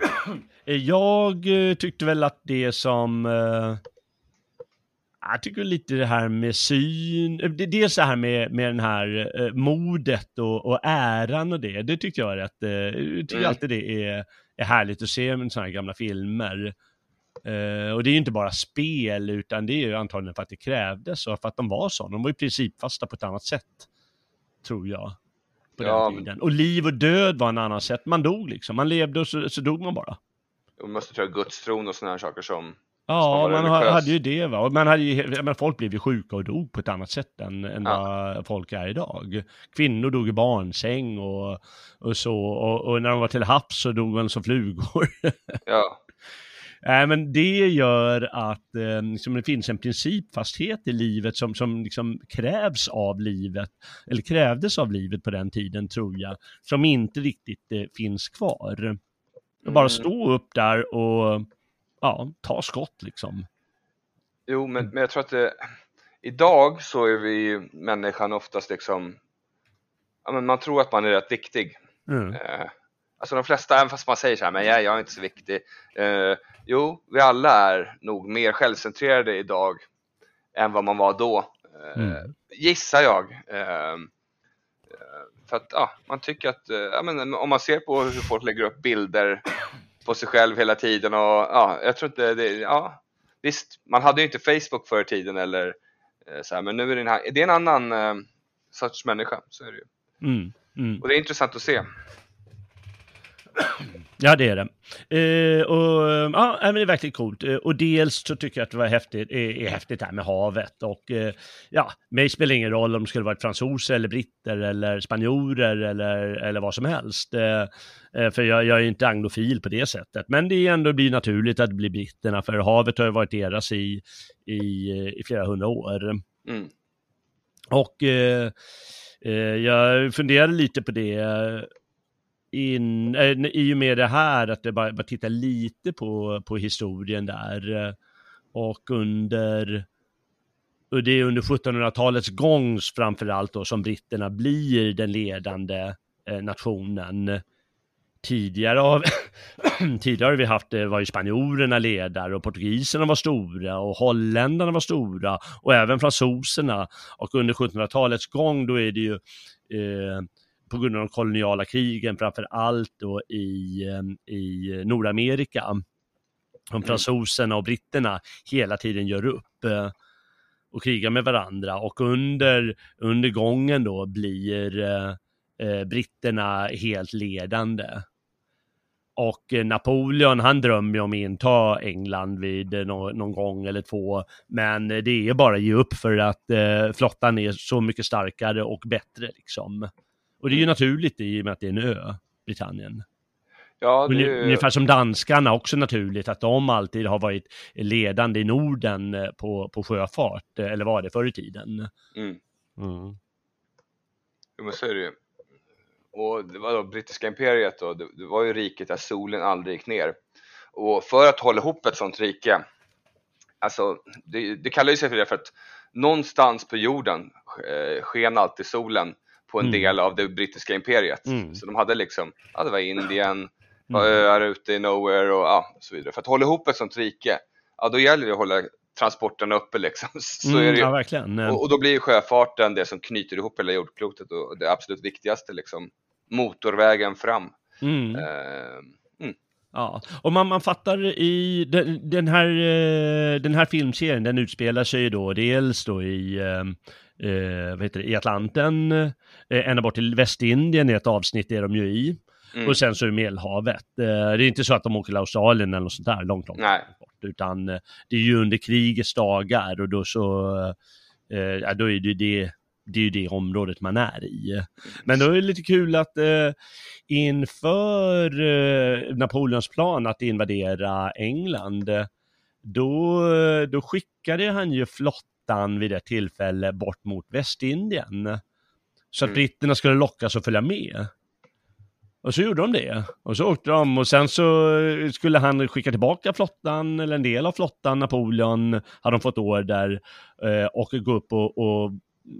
Speaker 1: Jag eh, tyckte väl att det som... eh, Jag tycker lite det här med syn, eh, det- dels det här med, med den här eh, modet och, och äran och det, det tyckte jag är rätt, eh, jag tycker
Speaker 2: Mm.
Speaker 1: alltid det är, är härligt att se med sådana här gamla filmer. Och det är ju inte bara spel, utan det är ju antagligen för att det krävdes och för att de var så. De var ju principfasta på ett annat sätt, tror jag. På
Speaker 2: Ja,
Speaker 1: den
Speaker 2: men-
Speaker 1: tiden. Och liv och död var en annan sätt. Man dog liksom. Man levde och så, så dog man bara.
Speaker 2: Och man måste tro gudstron och sådana här saker som
Speaker 1: Ja,
Speaker 2: vara
Speaker 1: man
Speaker 2: religiös.
Speaker 1: hade ju det va. Man hade ju, menar, folk blev ju sjuka och dog på ett annat sätt än, än
Speaker 2: Ja.
Speaker 1: vad folk är idag. Kvinnor dog i barnsäng och, och så. Och, och när de var till havs så dog de som flugor.
Speaker 2: ja,
Speaker 1: Nej, men det gör att eh, liksom det finns en principfasthet i livet som, som liksom krävs av livet, eller krävdes av livet på den tiden tror jag, som inte riktigt eh, finns kvar. Att Bara
Speaker 2: Mm.
Speaker 1: stå upp där och ja, ta skott liksom.
Speaker 2: Jo, men, men jag tror att det, idag så är vi människan oftast liksom, ja men man tror att man är rätt viktig.
Speaker 1: Mm.
Speaker 2: Eh, alltså de flesta, även fast man säger så här, men jag, jag är inte så viktig. Eh, jo, vi alla är nog mer självcentrerade idag än vad man var då, eh,
Speaker 1: Mm.
Speaker 2: gissar jag. Eh, eh, för att ja, man tycker att, eh, ja, men om man ser på hur folk lägger upp bilder på sig själv hela tiden och ja, jag tror inte det, ja, visst, man hade ju inte Facebook förr i tiden eller eh, så här, men nu är det en, det är en annan sorts människa, så är det ju.
Speaker 1: Mm. Mm.
Speaker 2: Och det är intressant att se.
Speaker 1: Ja, det är det. Eh, och, ja, men det är verkligen coolt. Eh, och dels så tycker jag att det var häftigt, är, är häftigt det här med havet. Och eh, ja, mig spelar ingen roll om det skulle varit fransoser eller britter eller spanjorer eller, eller vad som helst. Eh, eh, för jag, jag är inte anglofil på det sättet. Men det är ändå blir naturligt att det blir britterna, för havet har ju varit deras i, i, eh, i flera hundra år.
Speaker 2: Mm.
Speaker 1: Och eh, eh, jag funderade lite på det in, äh, i och med det här, att det bara, bara titta lite på, på historien där. Eh, och under, och det är under 1700-talets gång framförallt då som britterna blir den ledande eh, nationen. Tidigare av, tidigare har vi haft, eh, var ju spanjorerna ledare och portugiserna var stora och holländarna var stora och även fransoserna. Och under 1700-talets gång då är det ju eh, på grund av de koloniala krigen framför allt då i, eh, i Nordamerika. Om fransoserna och britterna hela tiden gör upp eh, och krigar med varandra och under, under gången då blir eh, eh, britterna helt ledande. Och Napoleon, han drömmer ju om att inta England vid nå- någon gång eller två. Men det är bara att ge upp för att eh, flottan är så mycket starkare och bättre liksom. Och det är ju naturligt i och med att det är en ö, Britannien.
Speaker 2: Ja, det
Speaker 1: Ungefär som danskarna också naturligt, att de alltid har varit ledande i Norden eh, på, på sjöfart, eh, eller var det förr i tiden.
Speaker 2: mm,
Speaker 1: Mm.
Speaker 2: jo, men så är det ju. Och det var då brittiska imperiet då, det, det var ju riket där solen aldrig gick ner. Och för att hålla ihop ett sånt rike, alltså det, det kallar ju sig för det för att någonstans på jorden eh, sken alltid solen på en
Speaker 1: Mm.
Speaker 2: del av det brittiska imperiet.
Speaker 1: Mm.
Speaker 2: Så de hade liksom, ja det var Indien, var öar ute i nowhere och ja, så vidare. För att hålla ihop ett sånt rike, ja då gäller det att hålla transporterna uppe liksom. Så
Speaker 1: Mm,
Speaker 2: är det ju.
Speaker 1: ja, verkligen.
Speaker 2: Och, och då blir sjöfarten det som knyter ihop hela jordklotet och det absolut viktigaste liksom motorvägen fram.
Speaker 1: Mm.
Speaker 2: Eh, mm.
Speaker 1: Ja, och man, man fattar i den, den, här, eh, den här filmserien, den utspelar sig ju då dels då i, eh, eh, vad heter det, i Atlanten, eh, ända bort till Västindien i ett avsnitt är de ju i,
Speaker 2: Mm.
Speaker 1: och sen så är det Medelhavet. Eh, det är inte så att de åker till Australien eller något sånt där, långt, långt
Speaker 2: Nej.
Speaker 1: bort, utan eh, det är ju under krigets dagar och då så, eh, då är det ju det, det är ju det området man är i. Men då är det lite kul att eh, inför eh, Napoleons plan att invadera England, eh, då, då skickade han ju flottan vid ett tillfälle bort mot Västindien. Så att
Speaker 2: Mm.
Speaker 1: britterna skulle lockas att följa med. Och så gjorde de det. Och så åkte de och sen så skulle han skicka tillbaka flottan, eller en del av flottan, Napoleon, hade de fått order, eh, och gå upp och, och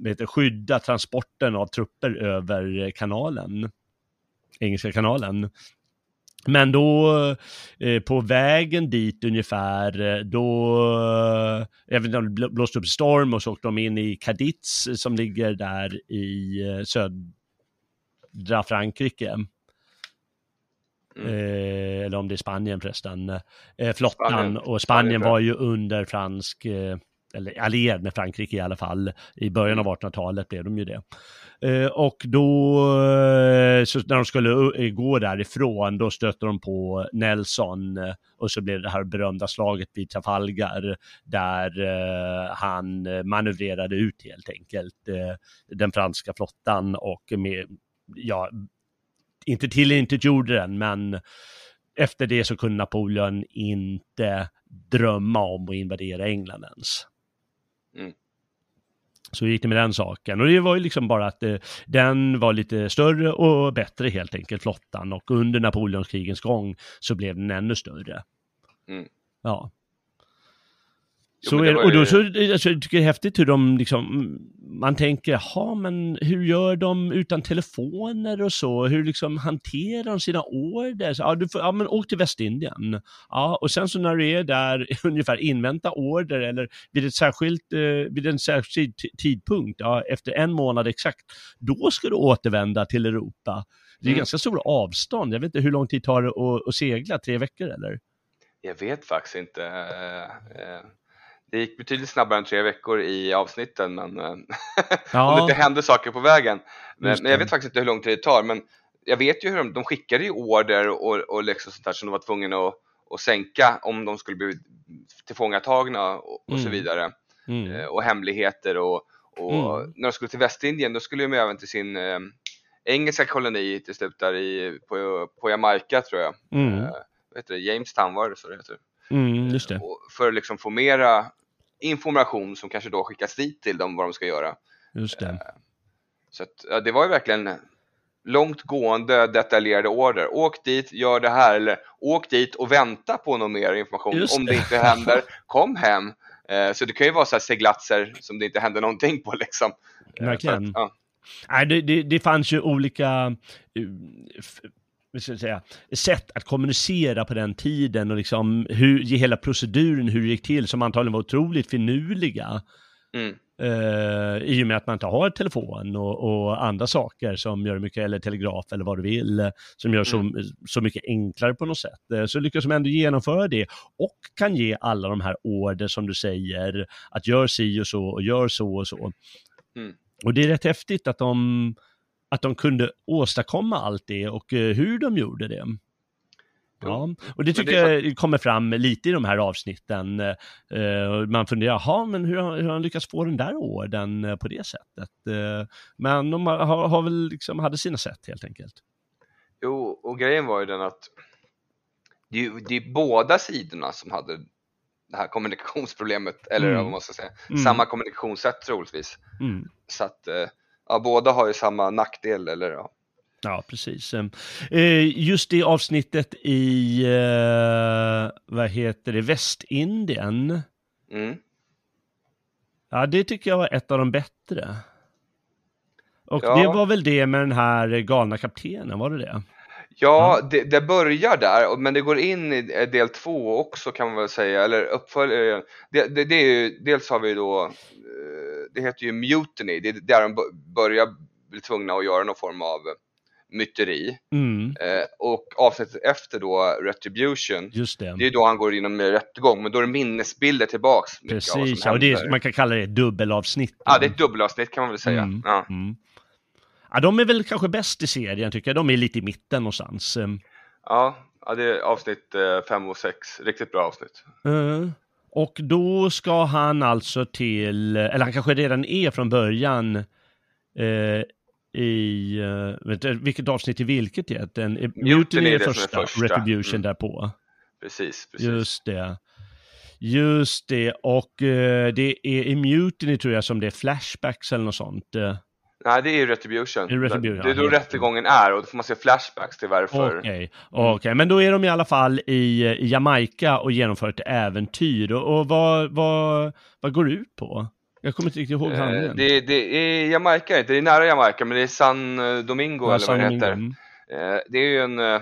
Speaker 1: vet skydda transporten av trupper över kanalen. Engelska kanalen. Men då eh, på vägen dit ungefär, eh, då, eh, även om det blå- blåste upp storm och så åkte de in i Cadiz eh, som ligger där i eh, södra Frankrike.
Speaker 2: Mm.
Speaker 1: Eh, eller om det är Spanien förresten. Eh, flottan
Speaker 2: Spanien.
Speaker 1: och Spanien
Speaker 2: Spanien,
Speaker 1: var ju under fransk, eller allierad med Frankrike i alla fall. I början
Speaker 2: Mm.
Speaker 1: av 1800-talet blev de ju det. Eh, och då, eh, så när de skulle eh, gå därifrån, då stötte de på Nelson och så blev det här berömda slaget vid Trafalgar där han manövrerade ut helt enkelt den franska flottan och med, ja, inte till inte gjorde den, men efter det så kunde Napoleon inte drömma om att invadera England ens.
Speaker 2: Mm.
Speaker 1: Så gick det med den saken. Och det var ju liksom bara att eh, den var lite större och bättre helt enkelt, flottan. Och under Napoleonskrigens gång så blev den ännu större.
Speaker 2: Mm.
Speaker 1: Ja. Så är, och då så, alltså, jag tycker det är häftigt hur de liksom, man tänker, ja men hur gör de utan telefoner och så? Hur liksom hanterar de sina order? Så, ja, du får, ja men åk till Västindien. Ja, och sen så när du är där, ungefär invänta order eller vid, ett särskilt, eh, vid en särskild tidpunkt, ja, efter en månad exakt, då ska du återvända till Europa. Det är
Speaker 2: Mm.
Speaker 1: ganska stora avstånd, jag vet inte hur lång tid tar det att, att segla, tre veckor eller?
Speaker 2: Jag vet faktiskt inte. Eh, eh, Det gick betydligt snabbare än tre veckor i avsnitten men eh,
Speaker 1: Ja.
Speaker 2: om det inte hände saker på vägen. Men, men jag vet faktiskt inte hur lång tid det tar. Men jag vet ju hur de, de skickade ju order och, och liksom sånt där som de var tvungna att, att sänka om de skulle bli tillfångatagna och, och så
Speaker 1: Mm.
Speaker 2: vidare.
Speaker 1: Mm.
Speaker 2: Eh, Och hemligheter och, och
Speaker 1: Mm.
Speaker 2: när de skulle till Västindien då skulle de även till sin eh, engelska koloni till slut där i, på, på Jamaica tror jag.
Speaker 1: Mm.
Speaker 2: Eh, vad heter det? Jamestown var det så det heter.
Speaker 1: Mm, just det.
Speaker 2: Och för att liksom få mera information som kanske då skickas dit till dem vad de ska göra.
Speaker 1: Just det.
Speaker 2: Så att, ja, det var ju verkligen långt gående detaljerade order. Åk dit, gör det här eller åk dit och vänta på någon mer information.
Speaker 1: Just
Speaker 2: Om
Speaker 1: det.
Speaker 2: inte händer, kom hem. Eh, Så det kan ju vara så här seglatser som det inte händer någonting på liksom. Eh,
Speaker 1: Verkligen.
Speaker 2: för att, ja.
Speaker 1: Nej, det, det, det fanns ju olika ska säga, sätt att kommunicera på den tiden och liksom hur, hela proceduren, hur det gick till, som antagligen var otroligt finurliga.
Speaker 2: Mm.
Speaker 1: Uh, I och med att man inte har telefon och, och andra saker som gör mycket, eller telegraf eller vad du vill, som gör så, så mycket enklare på något sätt. Eh, Så lyckas de ändå genomföra det och kan ge alla de här order som du säger, att gör si och så och gör så och så.
Speaker 2: Mm.
Speaker 1: Och det är rätt häftigt att de, att de kunde åstadkomma allt det och eh, hur de gjorde det. Ja, och det tycker
Speaker 2: det
Speaker 1: jag kommer fram lite i de här avsnitten. Eh, och man funderar, jaha, men hur, har- hur har han lyckats få den där orden eh, på det sättet? Eh, men de har, har väl liksom, hade sina sätt helt enkelt.
Speaker 2: Jo, och grejen var ju den att det är, det är båda sidorna som hade det här kommunikationsproblemet, eller
Speaker 1: Mm.
Speaker 2: vad man ska säga,
Speaker 1: Mm.
Speaker 2: samma kommunikationssätt troligtvis.
Speaker 1: Mm.
Speaker 2: Så att eh, ja, båda har ju samma nackdel, eller ja.
Speaker 1: Ja, precis. Eh, just det avsnittet i, eh, vad heter det, Västindien,
Speaker 2: Mm.
Speaker 1: Ja, det tycker jag var ett av de bättre. Och
Speaker 2: Ja.
Speaker 1: det var väl det med den här galna kaptenen, var det det?
Speaker 2: Ja, det, det börjar där, men det går in i eh, del två också kan man väl säga, eller uppföljare. Det, det, det är ju, dels har vi då, det heter ju Mutiny, det är där de bör- börjar bli tvungna att göra någon form av myteri.
Speaker 1: Mm,
Speaker 2: Eh, och avsnittet efter då, Retribution,
Speaker 1: just det.
Speaker 2: det är då han går igenom en rättegång, men då är det minnesbilder tillbaks.
Speaker 1: Precis, och det är, man kan kalla det dubbelavsnitt.
Speaker 2: Ja, det är ett dubbelavsnitt kan man väl säga.
Speaker 1: Mm,
Speaker 2: Ja.
Speaker 1: mm. Ja, de är väl kanske bäst i serien tycker jag. De är lite i mitten någonstans. Eh,
Speaker 2: Ja, ja, det är avsnitt 5 och 6, riktigt bra avsnitt.
Speaker 1: Eh, och då ska han alltså till, eller han kanske redan är från början eh, i, uh, vet du, vilket avsnitt i vilket egentligen? Eh, Mutiny
Speaker 2: är det som är
Speaker 1: första,
Speaker 2: första.
Speaker 1: Retribution
Speaker 2: Mm.
Speaker 1: därpå.
Speaker 2: Precis, precis.
Speaker 1: Just det. Just det, och eh, det är i Mutiny tror jag som det är flashbacks eller något sånt. Eh,
Speaker 2: Nej, det är ju Retribution.
Speaker 1: Det är Retribution,
Speaker 2: det är då
Speaker 1: ja.
Speaker 2: rättegången är och då får man se flashbacks till varför.
Speaker 1: Okej, okej. men då är de i alla fall i, i Jamaica och genomför ett äventyr. Och, och vad, vad, vad går det ut på? Jag kommer inte riktigt ihåg
Speaker 2: Eh,
Speaker 1: handlingen.
Speaker 2: det, det är Jamaica, inte det är nära Jamaica, men det är San eh, Domingo
Speaker 1: Ja,
Speaker 2: eller vad det
Speaker 1: San
Speaker 2: heter. Eh, det är ju en eh,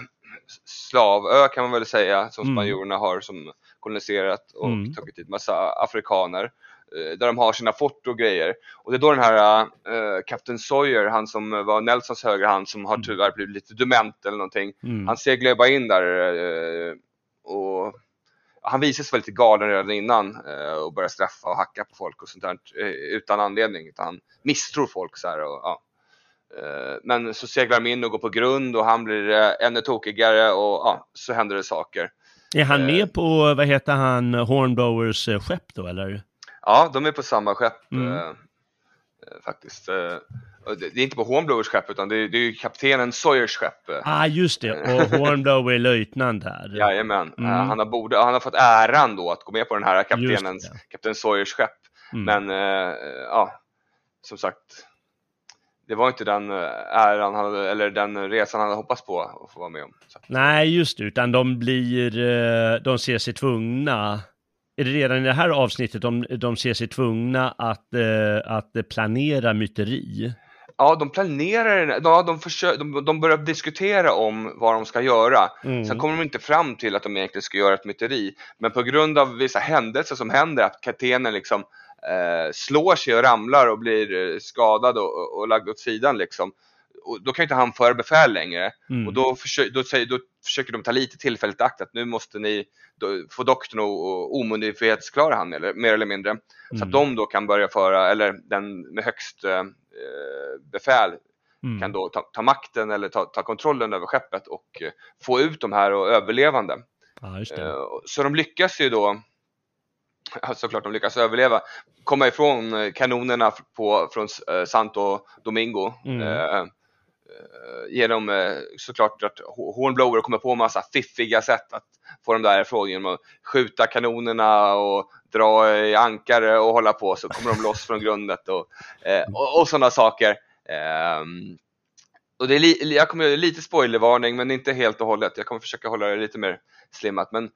Speaker 2: slavö kan man väl säga, som
Speaker 1: Mm.
Speaker 2: spanjorerna har som koloniserat och
Speaker 1: Mm.
Speaker 2: tagit hit massa afrikaner. Eh, Där de har sina fort och grejer. Och det är då den här uh, Captain Sawyer, han som var Nelsons högerhand som har tyvärr blivit lite dement eller någonting.
Speaker 1: Mm.
Speaker 2: Han seglar ju bara in där eh, och han visar sig lite galen redan innan eh, och börjar straffa och hacka på folk och sånt där utan anledning. Utan han misstror folk så här och ja. Men så seglar de in och går på grund och han blir ännu tokigare och ja, så händer det saker.
Speaker 1: Är han med på, vad heter han, Hornblowers skepp då eller?
Speaker 2: Ja, de är på samma skepp
Speaker 1: Mm.
Speaker 2: eh, eh, faktiskt. Eh, det, är inte på Hornblowers skepp utan det är, det är ju kaptenen Sawyers skepp. eh.
Speaker 1: Ah, just det, och Hornblower är löjtnant här.
Speaker 2: Jajamän.
Speaker 1: Mm.
Speaker 2: Han, har borde, han har fått äran då att gå med på den här kaptenens, kapten Sawyers skepp.
Speaker 1: Mm.
Speaker 2: Men eh, ja, som sagt, det var inte den äran han eller den resan han hade hoppats på att få vara med om. Så.
Speaker 1: Nej, just det, utan de blir, de ser sig tvungna, redan i det här avsnittet de, de ser sig tvungna att, eh, att planera myteri?
Speaker 2: Ja, de planerar, ja, de, försöker, de, de börjar diskutera om vad de ska göra.
Speaker 1: Mm.
Speaker 2: Sen kommer de inte fram till att de egentligen ska göra ett myteri. Men på grund av vissa händelser som händer, att kaptenen liksom eh, slår sig och ramlar och blir eh, skadad och, och, och lagd åt sidan liksom. Och då kan inte han föra befäl längre.
Speaker 1: Mm.
Speaker 2: Och då, försö- då, säger, då försöker de ta lite tillfälligt i akt att nu måste ni få doktorn att omyndighetsförklara han, eller, mer eller mindre. Så
Speaker 1: Mm.
Speaker 2: att de då kan börja föra, eller den med högst eh, befäl
Speaker 1: Mm.
Speaker 2: kan då ta, ta makten eller ta, ta kontrollen över skeppet och eh, få ut de här och överlevande.
Speaker 1: Ja.
Speaker 2: Eh, så de lyckas ju då, såklart de lyckas överleva, komma ifrån eh, kanonerna på, från eh, Santo Domingo.
Speaker 1: Mm.
Speaker 2: Eh, genom eh, såklart att Ho- Hornblower kommer på massa fiffiga sätt att få dem därifrån genom att skjuta kanonerna och dra i ankare och hålla på så kommer de loss från grundet och, eh, och, och sådana saker. Ehm, och det är li, jag kommer lite spoilervarning men inte helt och hållet. Jag kommer försöka hålla det lite mer slimmat. Men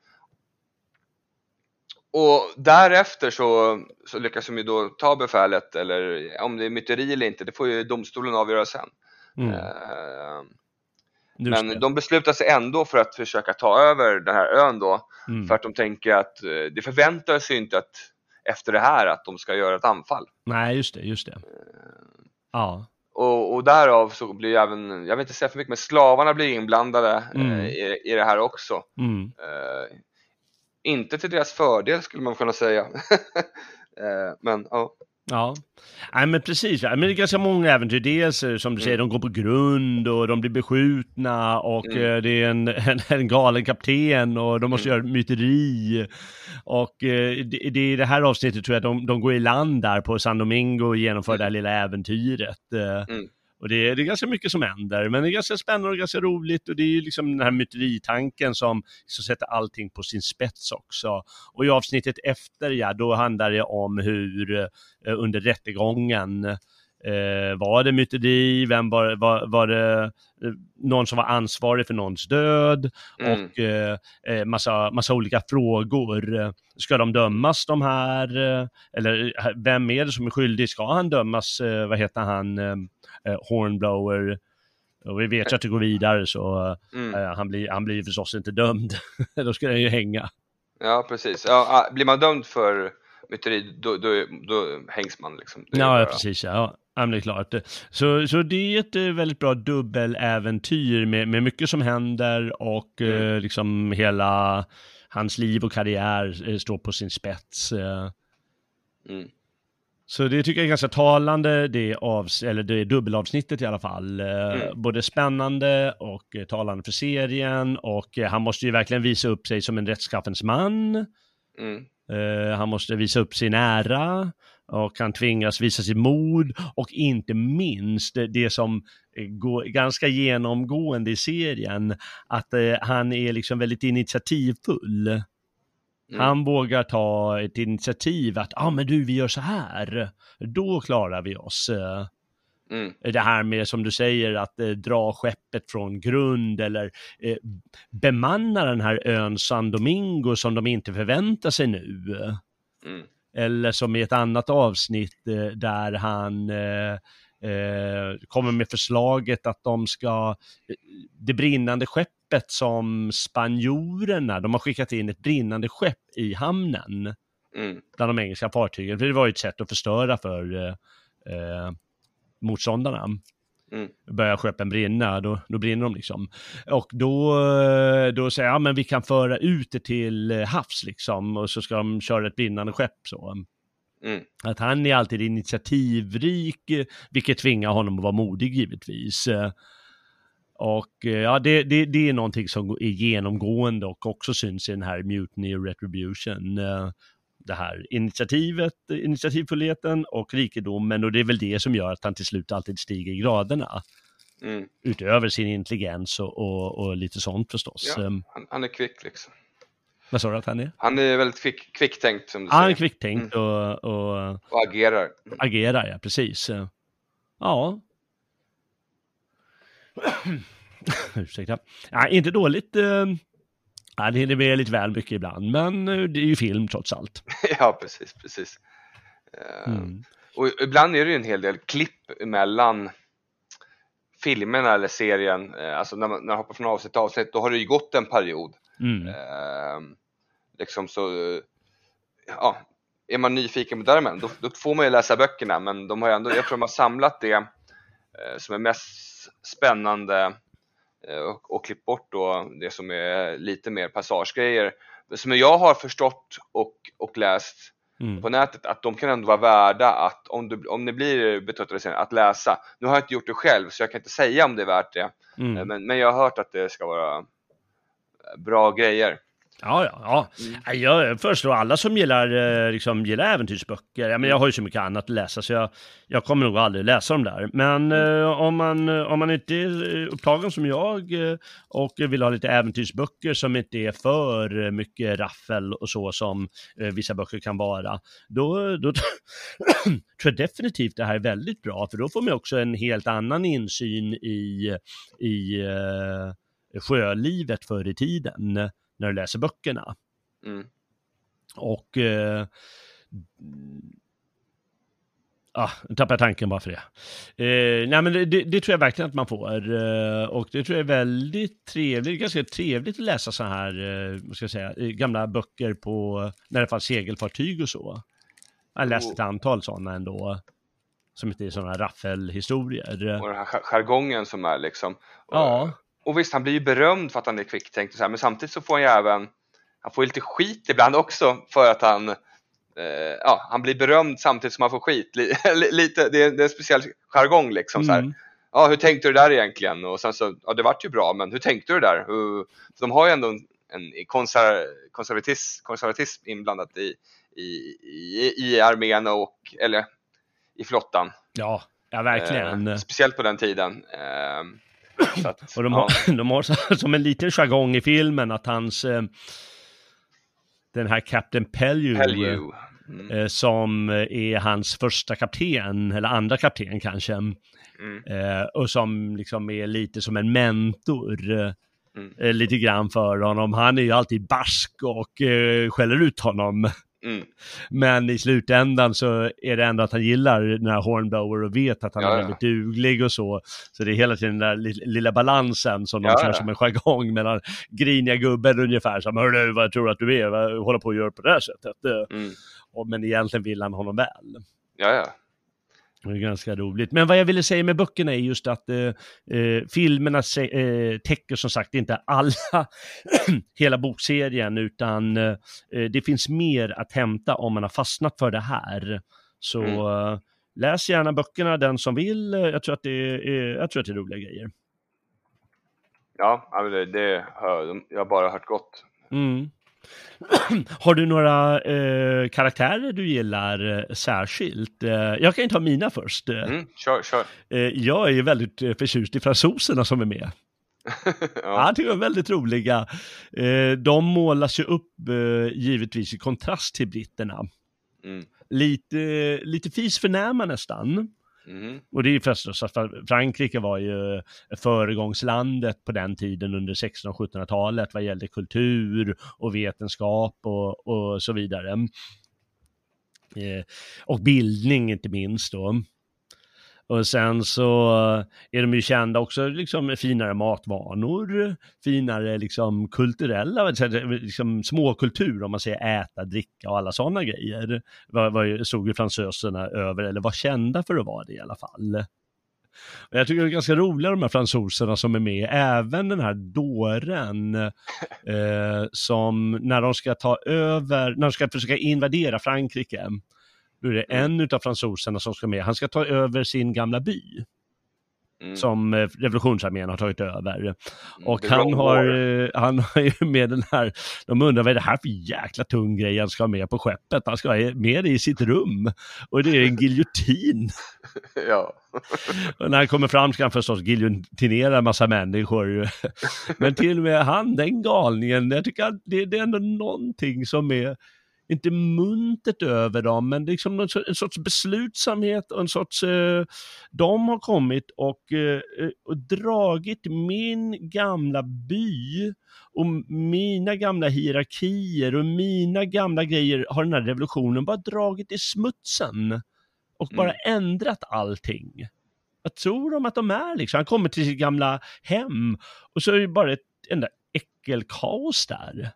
Speaker 2: och därefter så, så lyckas de ju då ta befälet eller om det är myteri eller inte, det får ju domstolen avgöra sen.
Speaker 1: Mm.
Speaker 2: Eh, men de beslutar sig ändå för att försöka ta över den här ön då.
Speaker 1: Mm.
Speaker 2: För att de tänker att eh, det förväntar sig inte att efter det här att de ska göra ett anfall.
Speaker 1: Nej, just det, just det. Ja.
Speaker 2: Och, och därav så blir även, jag vill inte säga för mycket, men slavarna blir inblandade
Speaker 1: Mm.
Speaker 2: eh, i, i det här också.
Speaker 1: Mm.
Speaker 2: Eh, inte till deras fördel skulle man kunna säga. eh, men ja.
Speaker 1: Ja, Nej, men precis. Ja, Men det är ganska många äventyr. Dels eh, som du säger, de går på grund och de blir beskjutna och
Speaker 2: Mm.
Speaker 1: eh, det är en, en, en galen kapten och de måste
Speaker 2: Mm.
Speaker 1: göra myteri. Och eh, det, det är i det här avsnittet tror jag de, de går i land där på San Domingo och genomför det här lilla äventyret. Och det är, det är ganska mycket som händer, men det är ganska spännande och ganska roligt och det är ju liksom den här myteritanken som, som sätter allting på sin spets också. Och i avsnittet efter, ja, då handlar det om hur eh, under rättegången Eh, var det myteri? Vem var, var, var det eh, någon som var ansvarig för någons död?
Speaker 2: Mm.
Speaker 1: Och eh, eh, massa, massa olika frågor. Ska de dömas de här? Eller eh, vem är det som är skyldig? Ska han dömas? Eh, Vad heter han? Eh, Hornblower. Och vi vet ju att det går vidare så
Speaker 2: Mm.
Speaker 1: eh, han, blir, han blir förstås inte dömd. Då ska den ju hänga.
Speaker 2: Ja, precis. Ja, ah, blir man dömd för myteri, då, då, då hängs man liksom.
Speaker 1: Ja,
Speaker 2: bara-
Speaker 1: ja precis. Ja. Ja, det är klart. Så, så det är ett eh, väldigt bra dubbeläventyr med, med mycket som händer och eh, liksom hela hans liv och karriär står på sin spets.
Speaker 2: Mm.
Speaker 1: Så det tycker jag är ganska talande, det, avs eller det dubbelavsnittet i alla fall. Eh,
Speaker 2: Mm.
Speaker 1: Både spännande och eh, talande för serien och eh, han måste ju verkligen visa upp sig som en rättskaffens man.
Speaker 2: Mm.
Speaker 1: Han måste visa upp sin ära och han tvingas visa sitt mod och inte minst det, som går ganska genomgående i serien, att han är liksom väldigt initiativfull.
Speaker 2: Mm.
Speaker 1: Han vågar ta ett initiativ att, ja ah, men du vi gör så här, då klarar vi oss.
Speaker 2: Mm.
Speaker 1: Det här med som du säger att eh, dra skeppet från grund eller eh, bemanna den här ön San Domingo som de inte förväntar sig nu.
Speaker 2: Mm.
Speaker 1: Eller som i ett annat avsnitt eh, där han eh, eh, kommer med förslaget att de ska, eh, det brinnande skeppet som spanjorerna, de har skickat in ett brinnande skepp i hamnen
Speaker 2: Mm.
Speaker 1: bland de engelska fartygen, för det var ju ett sätt att förstöra för eh, eh, motståndarna.
Speaker 2: Mm.
Speaker 1: Börjar skeppen brinna, då, då brinner de liksom. Och då, eh, då säger jag, ja men vi kan föra ut det till eh, havs liksom, och så ska de köra ett brinnande skepp så.
Speaker 2: Mm.
Speaker 1: Att han är alltid initiativrik, vilket tvingar honom att vara modig givetvis. Och eh, ja, det, det, det är någonting som är genomgående och också syns i den här Mutiny och Retribution. eh, Det här initiativet, initiativfullheten och rikedomen och det är väl det som gör att han till slut alltid stiger i graderna.
Speaker 2: Mm.
Speaker 1: Utöver sin intelligens och, och, och lite sånt förstås.
Speaker 2: Ja,
Speaker 1: Eh,
Speaker 2: han, han är kvick liksom.
Speaker 1: Vad sa du att han är?
Speaker 2: Han är väldigt kvick, kvicktänkt som du
Speaker 1: Han är
Speaker 2: säger.
Speaker 1: kvicktänkt och, och
Speaker 2: Och agerar.
Speaker 1: agerar, ja precis. Ja. Ursäkta. Ja, inte dåligt. eh, Ja, det hinner med lite väl mycket ibland, men eh, det är ju film trots allt.
Speaker 2: ja, precis, precis. Eh,
Speaker 1: Mm.
Speaker 2: Och ibland är det ju en hel del klipp emellan filmerna eller serien. Alltså när man, när man hoppar från avsnitt till avsnitt, då har det ju gått en period.
Speaker 1: Mm.
Speaker 2: Eh, liksom så, ja, är man nyfiken på Därmen, då, då får man ju läsa böckerna, men de har ju ändå, jag tror de har samlat det eh, som är mest spännande eh, och, och klippt bort då det som är lite mer passagegrejer. Som jag har förstått och, och läst
Speaker 1: Mm.
Speaker 2: på nätet att de kan ändå vara värda att om, du, om ni blir betröttade sen att läsa. Nu har jag inte gjort det själv så jag kan inte säga om det är värt det. Eh,
Speaker 1: Mm.
Speaker 2: Men, men jag har hört att det ska vara eh, bra grejer.
Speaker 1: Ja, ja, ja. Nej, Jag föreslår alla som gillar, eh, liksom, gillar äventyrsböcker, ja, men jag har ju så mycket annat att läsa så jag, jag kommer nog aldrig läsa dem där. Men eh, om, man, eh, om man inte är eh, upptagen som jag och vill ha lite äventyrsböcker som inte är för mycket raffel och så som eh, vissa böcker kan vara, då, då tror jag definitivt det här är väldigt bra, för då får man också en helt annan insyn i, i eh, sjölivet förr i tiden när du läser böckerna.
Speaker 2: Mm.
Speaker 1: Och... Eh, ah, nu tappade jag tanken bara för det. Eh, nej men det, det, tror jag verkligen att man får. Eh, och det tror jag är väldigt trevligt, ganska trevligt att läsa så här, eh, vad ska jag säga, eh, gamla böcker på, när det fanns segelfartyg och så. Jag har läst ett antal sådana ändå. Som inte är sådana raffelhistorier.
Speaker 2: Och den här jar- jargongen som är liksom. Och,
Speaker 1: Ja.
Speaker 2: Och visst, han blir ju berömd för att han är kvicktänkt och så här, men samtidigt så får han ju även, han får ju lite skit ibland också för att han, eh, ja, han blir berömd samtidigt som han får skit. Li- li- lite, det är, det är en speciell jargong liksom. Så här.
Speaker 1: Mm.
Speaker 2: Ja, hur tänkte du där egentligen? Och sen så, ja det vart ju bra, men hur tänkte du där? Hur, de har ju ändå en, en konser, konservatism, konservatism inblandat i, i, i, i armén och, eller i flottan.
Speaker 1: Ja, ja verkligen.
Speaker 2: Eh, speciellt på den tiden. Eh, att,
Speaker 1: Och de
Speaker 2: ja.
Speaker 1: har, de har så- som en liten jargong i filmen att hans... Eh, den här Captain Pellew,
Speaker 2: Pellew. Mm.
Speaker 1: eh, som är hans första kapten, eller andra kapten kanske.
Speaker 2: Mm.
Speaker 1: Eh, och som liksom är lite som en mentor. eh,
Speaker 2: Mm.
Speaker 1: eh, lite grann för honom. Han är ju alltid barsk och eh, skäller ut honom.
Speaker 2: Mm.
Speaker 1: Men i slutändan så är det ändå att han gillar den här Hornblower och vet att han
Speaker 2: Ja,
Speaker 1: är
Speaker 2: ja.
Speaker 1: väldigt duglig och så. Så det är hela tiden den där li- lilla balansen som de
Speaker 2: Ja,
Speaker 1: kör
Speaker 2: ja.
Speaker 1: som en jargong mellan griniga gubben ungefär som Hörru, vad tror du att du är? Vad håller på att göra på det här sättet?
Speaker 2: Mm.
Speaker 1: och, men egentligen vill han honom väl.
Speaker 2: Ja, ja.
Speaker 1: Det är ganska roligt. Men vad jag ville säga med böckerna är just att eh, eh, filmerna eh, täcker som sagt inte alla, hela bokserien, utan eh, det finns mer att hämta om man har fastnat för det här. Så
Speaker 2: Mm.
Speaker 1: eh, läs gärna böckerna, den som vill. Eh, Jag tror att det är, jag tror att det är roliga grejer.
Speaker 2: Ja, det, det jag har bara hört gott.
Speaker 1: Mm. Har du några eh, karaktärer du gillar eh, särskilt? Eh, jag kan ju ta mina först. Eh,
Speaker 2: Mm, kör, kör.
Speaker 1: Jag är väldigt eh, förtjust i fransoserna som är med. Ja, jag tycker de är väldigt roliga. De målas ju upp givetvis i kontrast till britterna.
Speaker 2: Mm.
Speaker 1: Lite, lite fisförnäma nästan.
Speaker 2: Mm.
Speaker 1: Och det är ju förstås att Frankrike var ju föregångslandet på den tiden under 1600 och 1700-talet vad gällde kultur och vetenskap och, och så vidare. Eh, och bildning inte minst då. Och sen så eh, är de ju kända också liksom med finare matvanor, finare liksom kulturella, liksom småkultur om man säger äta, dricka och alla sådana grejer. Var, var, stod ju fransöserna över, eller var kända för att vara det i alla fall. Och jag tycker det är ganska roliga de här fransoserna som är med, även den här dåren eh, som när de ska ta över, när de ska försöka invadera Frankrike, då är det en utav fransoserna som ska med, han ska ta över sin gamla by
Speaker 2: Mm.
Speaker 1: som eh, revolutionsarmén har tagit över. Och
Speaker 2: The
Speaker 1: han har, eh, han har ju med den här, de undrar vad är det här för jäkla tung grej han ska ha med på skeppet? Han ska ha med det i sitt rum. Och det är en giljotin.
Speaker 2: Ja.
Speaker 1: Och när han kommer fram ska han förstås giljotinera en massa människor. Men till och med han, den galningen, jag tycker att det, det är ändå någonting som är inte muntert över dem, men liksom en sorts, en sorts beslutsamhet och en sorts... Eh, de har kommit och, eh, och dragit min gamla by och mina gamla hierarkier och mina gamla grejer har den här revolutionen bara dragit i smutsen och bara ändrat allting. Vad tror de att de är liksom? Han kommer till sitt gamla hem och så är det bara ett enda äckelkaos där.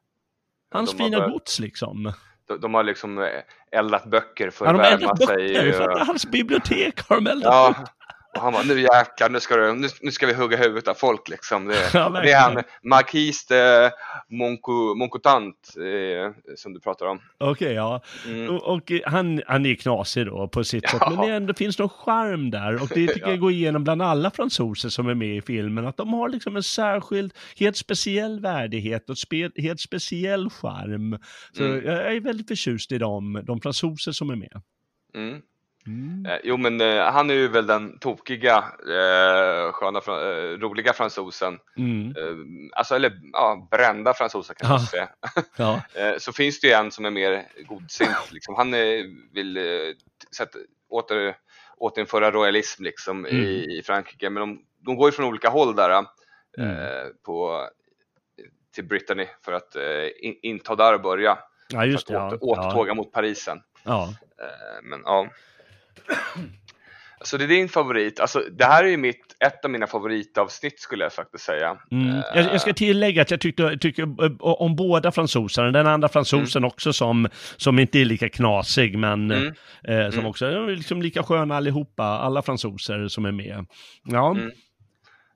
Speaker 1: Hans
Speaker 2: De
Speaker 1: fina
Speaker 2: börjat-
Speaker 1: gods liksom.
Speaker 2: De, de har liksom eh, eldat böcker för
Speaker 1: Ja,
Speaker 2: att
Speaker 1: har
Speaker 2: värma sig.
Speaker 1: böcker, för att hans bibliotek har de eldat
Speaker 2: Ja,
Speaker 1: upp.
Speaker 2: Och han bara, nu jäklar, nu ska, du, nu, nu ska vi hugga huvudet av folk liksom. Det,
Speaker 1: Ja,
Speaker 2: det är han. Marquis de Monco, Moncotant, eh, som du pratar om.
Speaker 1: Okej, ja.
Speaker 2: Mm.
Speaker 1: Och, och han, han är knasig då på sitt sätt,
Speaker 2: Ja.
Speaker 1: men det ändå finns någon charm där och det tycker
Speaker 2: Ja.
Speaker 1: jag går igenom bland alla fransoser som är med i filmen, att de har liksom en särskild, helt speciell värdighet och spe, helt speciell charm. Så
Speaker 2: Mm.
Speaker 1: jag är väldigt förtjust i dem, de fransoser som är med.
Speaker 2: Mm.
Speaker 1: Mm.
Speaker 2: Eh, jo men eh, han är ju väl den tokiga, eh, sköna, fra- eh, roliga fransosen.
Speaker 1: Mm.
Speaker 2: Eh, alltså, eller ja, brända fransosen kan man
Speaker 1: Ja.
Speaker 2: säga.
Speaker 1: Ja.
Speaker 2: Så finns det ju en som är mer godsint. Liksom. Han vill sätta, åter, återinföra royalism liksom,
Speaker 1: Mm.
Speaker 2: i, i Frankrike. Men de, de går ju från olika håll där.
Speaker 1: Mm.
Speaker 2: på, till Brittany för att in, inta där och börja.
Speaker 1: ja, just det.
Speaker 2: för
Speaker 1: Ja.
Speaker 2: att åter, återtåga mot Parisen.
Speaker 1: Ja.
Speaker 2: Men ja. Så det är din favorit. Alltså, det här är ju mitt, ett av mina favoritavsnitt skulle jag faktiskt säga.
Speaker 1: Mm.
Speaker 2: Eh,
Speaker 1: Jag, jag ska tillägga att jag tyckte, tycker eh, om båda fransoserna, den andra fransosen också som, som inte är lika knasig men
Speaker 2: Mm.
Speaker 1: eh, som
Speaker 2: Mm.
Speaker 1: också är liksom lika sköna allihopa, alla fransoser som är med. Ja,
Speaker 2: Mm.
Speaker 1: och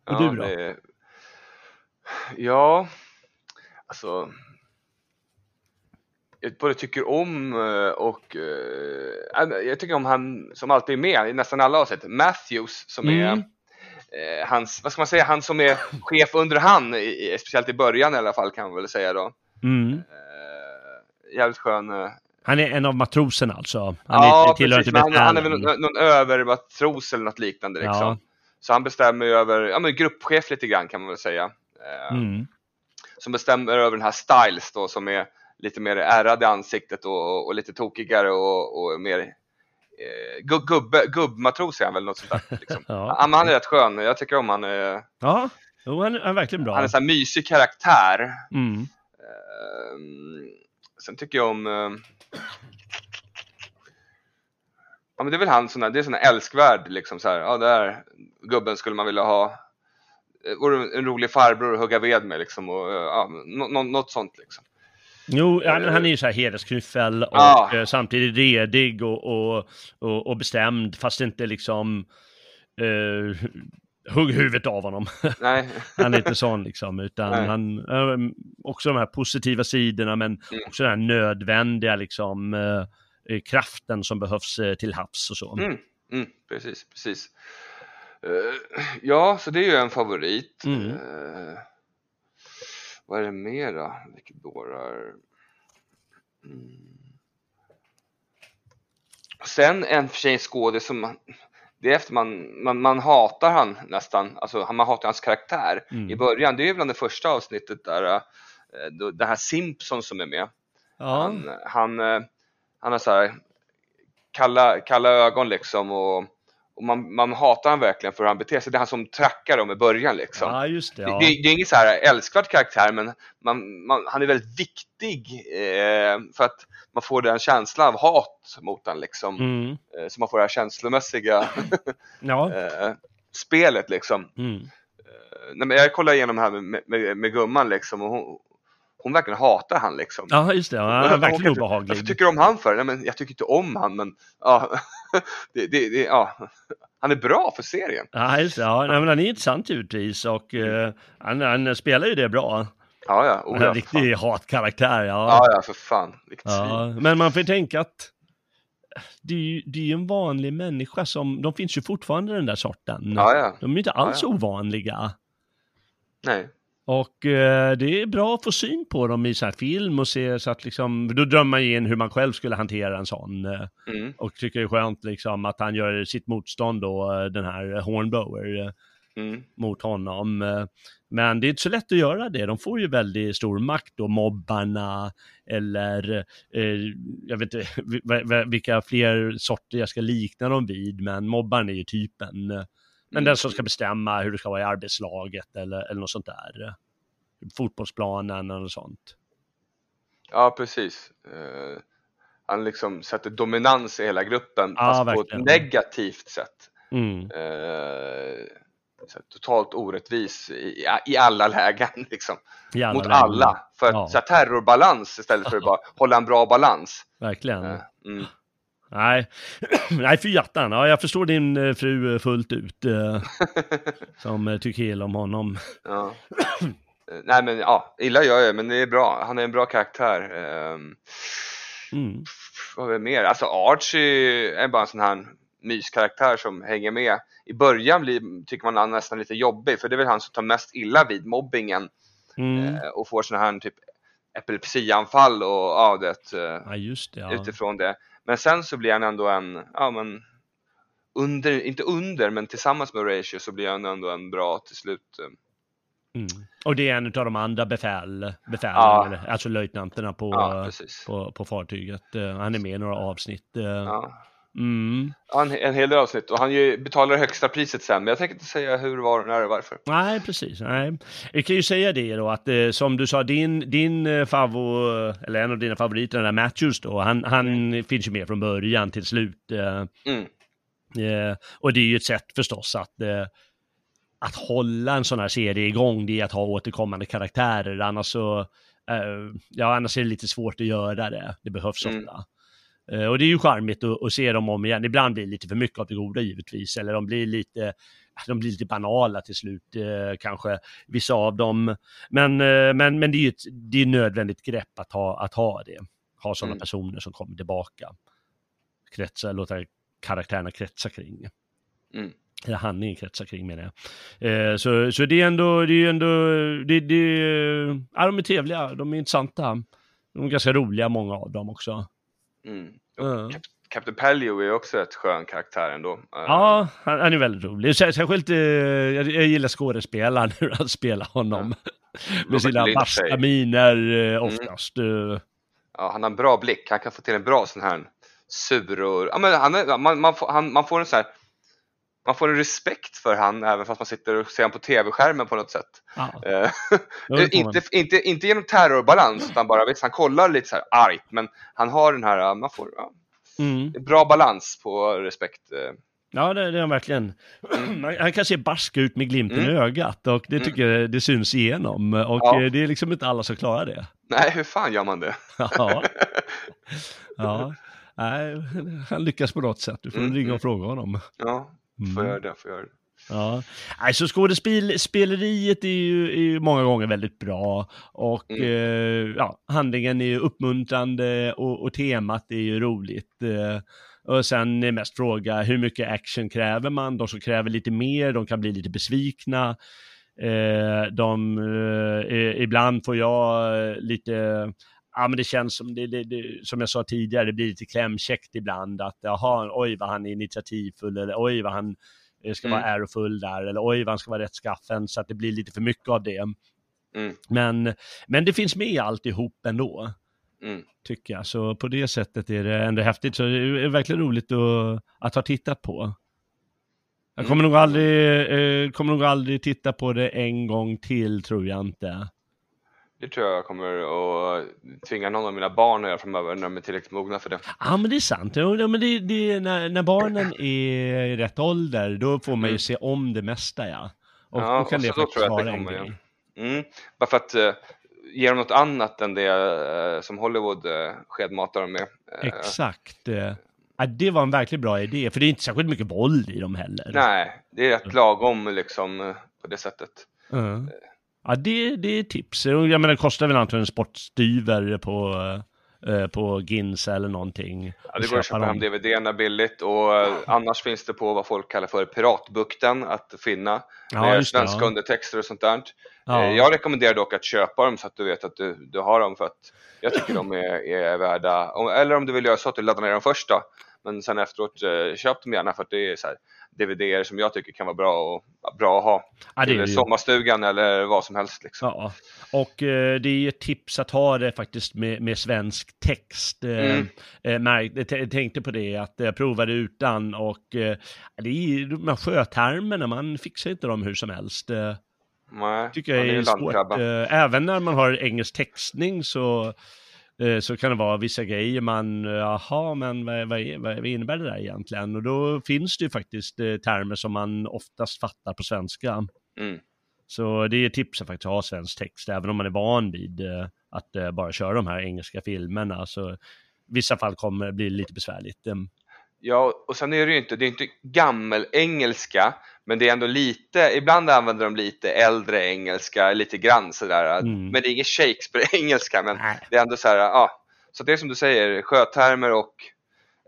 Speaker 2: ja,
Speaker 1: du då?
Speaker 2: det- Ja, alltså. Jag både tycker om eh, och eh, äh, jag tycker om han som alltid är med i nästan alla avsnitt. Matthews som är
Speaker 1: Mm.
Speaker 2: eh, hans, vad ska man säga, han som är chef under han, i, speciellt i början i alla fall kan man väl säga då.
Speaker 1: Mm.
Speaker 2: Eh, jävligt skön. eh,
Speaker 1: Han är en av matroserna alltså? Han
Speaker 2: ja,
Speaker 1: är,
Speaker 2: precis. han, han är väl någon, någon övermatros eller något liknande liksom.
Speaker 1: Ja.
Speaker 2: Så han bestämmer ju över, ja men gruppchef lite grann kan man väl säga. Eh,
Speaker 1: Mm.
Speaker 2: Som bestämmer över den här Styles då som är lite mer ärrad i ansiktet och, och lite tokigare och, och mer eh, gubb, gubbe, gubbmatros är han väl, något sånt där. Liksom.
Speaker 1: Ja.
Speaker 2: men han är rätt skön, jag tycker om han. Eh,
Speaker 1: Ja, jo, han är verkligen bra.
Speaker 2: han är en sån här mysig karaktär.
Speaker 1: Mm.
Speaker 2: Ehm, sen tycker jag om... ehm, ja men det är väl han sån här, det är sån här älskvärd liksom så här. Ja där gubben skulle man vilja ha. eh, Vore en rolig farbror att hugga ved med liksom och eh, ja, nå- nå- något sånt liksom.
Speaker 1: Jo, ja, men han är ju så här hedersknyffel och
Speaker 2: Ja.
Speaker 1: eh, samtidigt redig och, och, och, och bestämd, fast inte liksom eh, hugg huvudet av honom.
Speaker 2: Nej,
Speaker 1: Han är inte sån liksom, utan
Speaker 2: Nej.
Speaker 1: han, eh, också de här positiva sidorna, men
Speaker 2: Mm.
Speaker 1: också den här nödvändiga liksom, eh, kraften som behövs eh, till havs och så.
Speaker 2: Mm. mm, precis, precis. Eh, ja, så det är ju en favorit.
Speaker 1: Mm.
Speaker 2: Vad är det mer då? Vilket dårar? Mm. Sen en för sig skådis som man, det är efter man, man, man hatar han nästan, alltså man hatar hans karaktär
Speaker 1: Mm.
Speaker 2: i början. Det är ju bland det första avsnittet där eh, då, den här Simpson som är med.
Speaker 1: Ja,
Speaker 2: Han, han, eh, han har så här kalla, kalla ögon liksom och, och man, man hatar han verkligen för hur han beter sig. Det är han som trackar dem i början liksom.
Speaker 1: ja just det. Ja.
Speaker 2: det, det är ingen så här älskvärd karaktär men man, man, han är väldigt viktig eh, för att man får den känslan av hat mot honom liksom.
Speaker 1: Mm.
Speaker 2: Eh, så man får det här känslomässiga
Speaker 1: Ja.
Speaker 2: eh, spelet liksom.
Speaker 1: Mm.
Speaker 2: Eh, nej, men jag kollade igenom här med, med, med gumman liksom och hon, hon verkligen hatar han liksom.
Speaker 1: ja, just det. Ja, han är verkligen
Speaker 2: Varför
Speaker 1: obehaglig.
Speaker 2: tycker du om han för? Nej, men jag tycker inte om han, men ja, det, det, det, ja. han är bra för serien.
Speaker 1: Ja, just det. Ja, nej, men han är intressant givetvis och eh, han, han spelar ju det bra.
Speaker 2: Ja, ja, oh, ja,
Speaker 1: en
Speaker 2: för fan.
Speaker 1: riktig hatkaraktär, ja.
Speaker 2: ja, ja, för fan.
Speaker 1: Ja, men man får ju tänka att det är ju det är ju en vanlig människa som, de finns ju fortfarande den där sorten.
Speaker 2: Ja, ja.
Speaker 1: De är ju inte alls
Speaker 2: Ja,
Speaker 1: ovanliga.
Speaker 2: Nej.
Speaker 1: Och eh, det är bra att få syn på dem i så här film och se så att liksom, då drömmer man ju in hur man själv skulle hantera en sån. Eh,
Speaker 2: Mm,
Speaker 1: och tycker det är skönt liksom att han gör sitt motstånd då, eh, den här Hornblower. Eh,
Speaker 2: mm,
Speaker 1: mot honom. Men det är inte så lätt att göra det. De får ju väldigt stor makt då, mobbarna eller jag vet inte vi- vi- vilka fler sorter jag ska likna dem vid, men mobbaren är ju typen. Men
Speaker 2: Mm.
Speaker 1: den som ska bestämma hur det ska vara i arbetslaget eller, eller något sånt där. Fotbollsplanen eller något sånt.
Speaker 2: ja, precis. Eh, han liksom sätter dominans i hela gruppen,
Speaker 1: Ja,
Speaker 2: fast på
Speaker 1: verkligen.
Speaker 2: ett negativt sätt.
Speaker 1: Mm.
Speaker 2: Här, totalt orättvis i, i alla lägen, liksom.
Speaker 1: I alla
Speaker 2: Mot
Speaker 1: lägen.
Speaker 2: alla. För att
Speaker 1: Ja.
Speaker 2: så här, terrorbalans istället för att bara hålla en bra balans.
Speaker 1: Verkligen.
Speaker 2: Eh, mm.
Speaker 1: Nej, nej fy hjärtan. Ja, jag förstår din eh, fru fullt ut. Eh, som eh, tycker illa om honom.
Speaker 2: Ja. Nej men ja, illa gör jag men det är bra. Han är en bra karaktär. Ehm,
Speaker 1: Mm.
Speaker 2: vad är det mer? Alltså Archie är bara en sån här myskaraktär som hänger med. I början blir, tycker man han nästan lite jobbig för det är väl han som tar mest illa vid mobbingen
Speaker 1: Mm.
Speaker 2: eh, och får såna här typ epilepsianfall och ja, det,
Speaker 1: Ja, just det. Ja.
Speaker 2: utifrån det. Men sen så blir han ändå en, ja men under, inte under, men tillsammans med Horatio så blir han ändå en bra till slut. eh,
Speaker 1: Mm. Och det är en av de andra befäl, befälen,
Speaker 2: Ja.
Speaker 1: eller, alltså löjtnanterna på,
Speaker 2: Ja,
Speaker 1: på, på fartyget. Eh, Han är med i några avsnitt. eh.
Speaker 2: Ja.
Speaker 1: Mm.
Speaker 2: En, en hel del avsnitt och han ju betalar högsta priset sen men jag tänker inte säga hur, var, när och varför.
Speaker 1: Nej, precis. Nej. Vi kan ju säga det då att eh, som du sa, din, din eh, favor, eller en av dina favoriter, den där Matthews då, han, han finns ju med från början till slut. eh,
Speaker 2: Mm.
Speaker 1: Eh, och det är ju ett sätt förstås att, eh, att hålla en sån här serie igång, det är att ha återkommande karaktärer, annars så, eh, ja annars är det lite svårt att göra det, det behövs
Speaker 2: Mm.
Speaker 1: ofta. Eh, och det är ju charmigt att, att se dem om igen, ibland blir det lite för mycket av det goda givetvis, eller de blir lite, de blir lite banala till slut, eh, kanske vissa av dem. Men, eh, men, men det är ju ett det är nödvändigt grepp att ha, att ha det, ha sådana
Speaker 2: Mm.
Speaker 1: personer som kommer tillbaka. Kretsa, låta karaktärerna kretsa kring.
Speaker 2: Mm.
Speaker 1: Eller handlingen kretsar kring menar jag. Så, så det är ändå, det är ändå, det, det, ja, de är trevliga, de är intressanta. De är ganska roliga många av dem också.
Speaker 2: Mm.
Speaker 1: Ja.
Speaker 2: Cap- Captain Pelio är också ett skön karaktär ändå. Eh,
Speaker 1: Ja, han, han är väldigt rolig. Sär- Särskilt, eh, jag, jag gillar skådespelaren, hur han spelar honom. Med
Speaker 2: Robert
Speaker 1: sina barska miner eh, oftast. Eh,
Speaker 2: ja, han har en bra blick. Han kan få till en bra sån här sur och ja, men han man, man, får, han, man får en sån här man får en respekt för han även fast man sitter och ser han på tv-skärmen på något sätt.
Speaker 1: Får
Speaker 2: inte, inte, inte genom terrorbalans utan bara visst, han kollar lite så här argt men han har den här, man får ja,
Speaker 1: Mm.
Speaker 2: bra balans på respekt. eh.
Speaker 1: Ja, det, det är han verkligen. Han- Han kan se barsk ut med glimten i ögat och det tycker jag det syns igenom. Och
Speaker 2: Ja.
Speaker 1: eh, det är liksom inte alla som klarar det.
Speaker 2: Nej, hur fan gör man det?
Speaker 1: Ja. ja. Nej, han lyckas på något sätt. Du får
Speaker 2: Mm,
Speaker 1: ringa
Speaker 2: mm.
Speaker 1: och fråga honom.
Speaker 2: Ja, får
Speaker 1: Mm.
Speaker 2: göra det, får göra det.
Speaker 1: Ja, Nej, så skådespeleriet är ju, är ju många gånger väldigt bra och
Speaker 2: Mm.
Speaker 1: eh, ja, handlingen är ju uppmuntrande och, och temat är ju roligt. Eh, och sen är mest fråga hur mycket action kräver man? De som kräver lite mer, de kan bli lite besvikna. Eh, de, eh, ibland får jag lite, ja men det känns som, det, det, det, som jag sa tidigare, det blir lite klämkäckt ibland att jaha, oj vad han är initiativfull eller oj vad han eh, ska vara
Speaker 2: Mm.
Speaker 1: ärofull där eller oj vad han ska vara rättskaffen så att det blir lite för mycket av det.
Speaker 2: Mm.
Speaker 1: Men, men det finns med alltihop ändå,
Speaker 2: Mm.
Speaker 1: tycker jag. Så på det sättet är det ändå häftigt. Så det är verkligen roligt att, att ha tittat på. Jag kommer, nog aldrig, eh, kommer nog aldrig titta på det en gång till, tror jag inte.
Speaker 2: Det tror jag kommer att tvinga någon av mina barn att göra framöver när de är tillräckligt mogna för det.
Speaker 1: Ja, men det är sant. Ja, men det, det, när, när barnen är i rätt ålder, då får man ju
Speaker 2: Mm.
Speaker 1: se om det mesta, ja. Och
Speaker 2: Ja,
Speaker 1: då kan
Speaker 2: och
Speaker 1: det faktiskt
Speaker 2: tror jag att det
Speaker 1: vara en
Speaker 2: kommer, ja.
Speaker 1: grej.
Speaker 2: Mm. Bara för att eh, ge dem något annat än det eh, som Hollywood uh, skedmatar dem med. Eh,
Speaker 1: Exakt. Ja, det var en verkligen bra idé, för det är inte särskilt mycket våld i dem heller.
Speaker 2: Nej, det är rätt lagom liksom på det sättet.
Speaker 1: Ja. Ja, det, det är tips. Jag menar, det kostar väl antagligen en sportstyver på, eh, på Gins eller någonting.
Speaker 2: Ja, det går att köpa hem DVD-erna billigt och eh, annars finns det på vad folk kallar för Piratbukten att finna.
Speaker 1: Ja,
Speaker 2: med
Speaker 1: det,
Speaker 2: svenska
Speaker 1: ja.
Speaker 2: undertexter och sånt där.
Speaker 1: Ja.
Speaker 2: Eh, Jag rekommenderar dock att köpa dem så att du vet att du, du har dem för att jag tycker de är, är värda, om- eller om du vill göra så att du laddar ner dem först då. Men sen efteråt, eh, köp dem gärna för att det är så här DVD som jag tycker kan vara bra, och, bra att ha.
Speaker 1: Ja, det är
Speaker 2: till sommarstugan eller vad som helst liksom.
Speaker 1: Ja, och eh, det är ju ett tips att ha det faktiskt med, med svensk text. Eh,
Speaker 2: Mm.
Speaker 1: eh, märk, jag tänkte på det, att jag provade utan och eh, det är ju de här sjötermerna, man fixar inte dem hur som helst. Eh,
Speaker 2: Nej,
Speaker 1: tycker jag
Speaker 2: är
Speaker 1: är svårt. även när man har engelsk textning så, så kan det vara vissa grejer man, eh, jaha, men vad, vad, vad, innebär det där egentligen? Och då finns det ju faktiskt eh, termer som man oftast fattar på svenska.
Speaker 2: Mm.
Speaker 1: Så det är tips att faktiskt ha svensk text, även om man är van vid eh, att eh, bara köra de här engelska filmerna. Så i vissa fall kommer det bli lite besvärligt.
Speaker 2: Ja, och sen är det ju inte, det är inte gammelengelska, men det är ändå lite, ibland använder de lite äldre engelska, lite grann sådär.
Speaker 1: Mm.
Speaker 2: Men det är ingen Shakespeare-engelska, men
Speaker 1: Nej.
Speaker 2: det är ändå så här, ja. Så det är som du säger, sjötermer och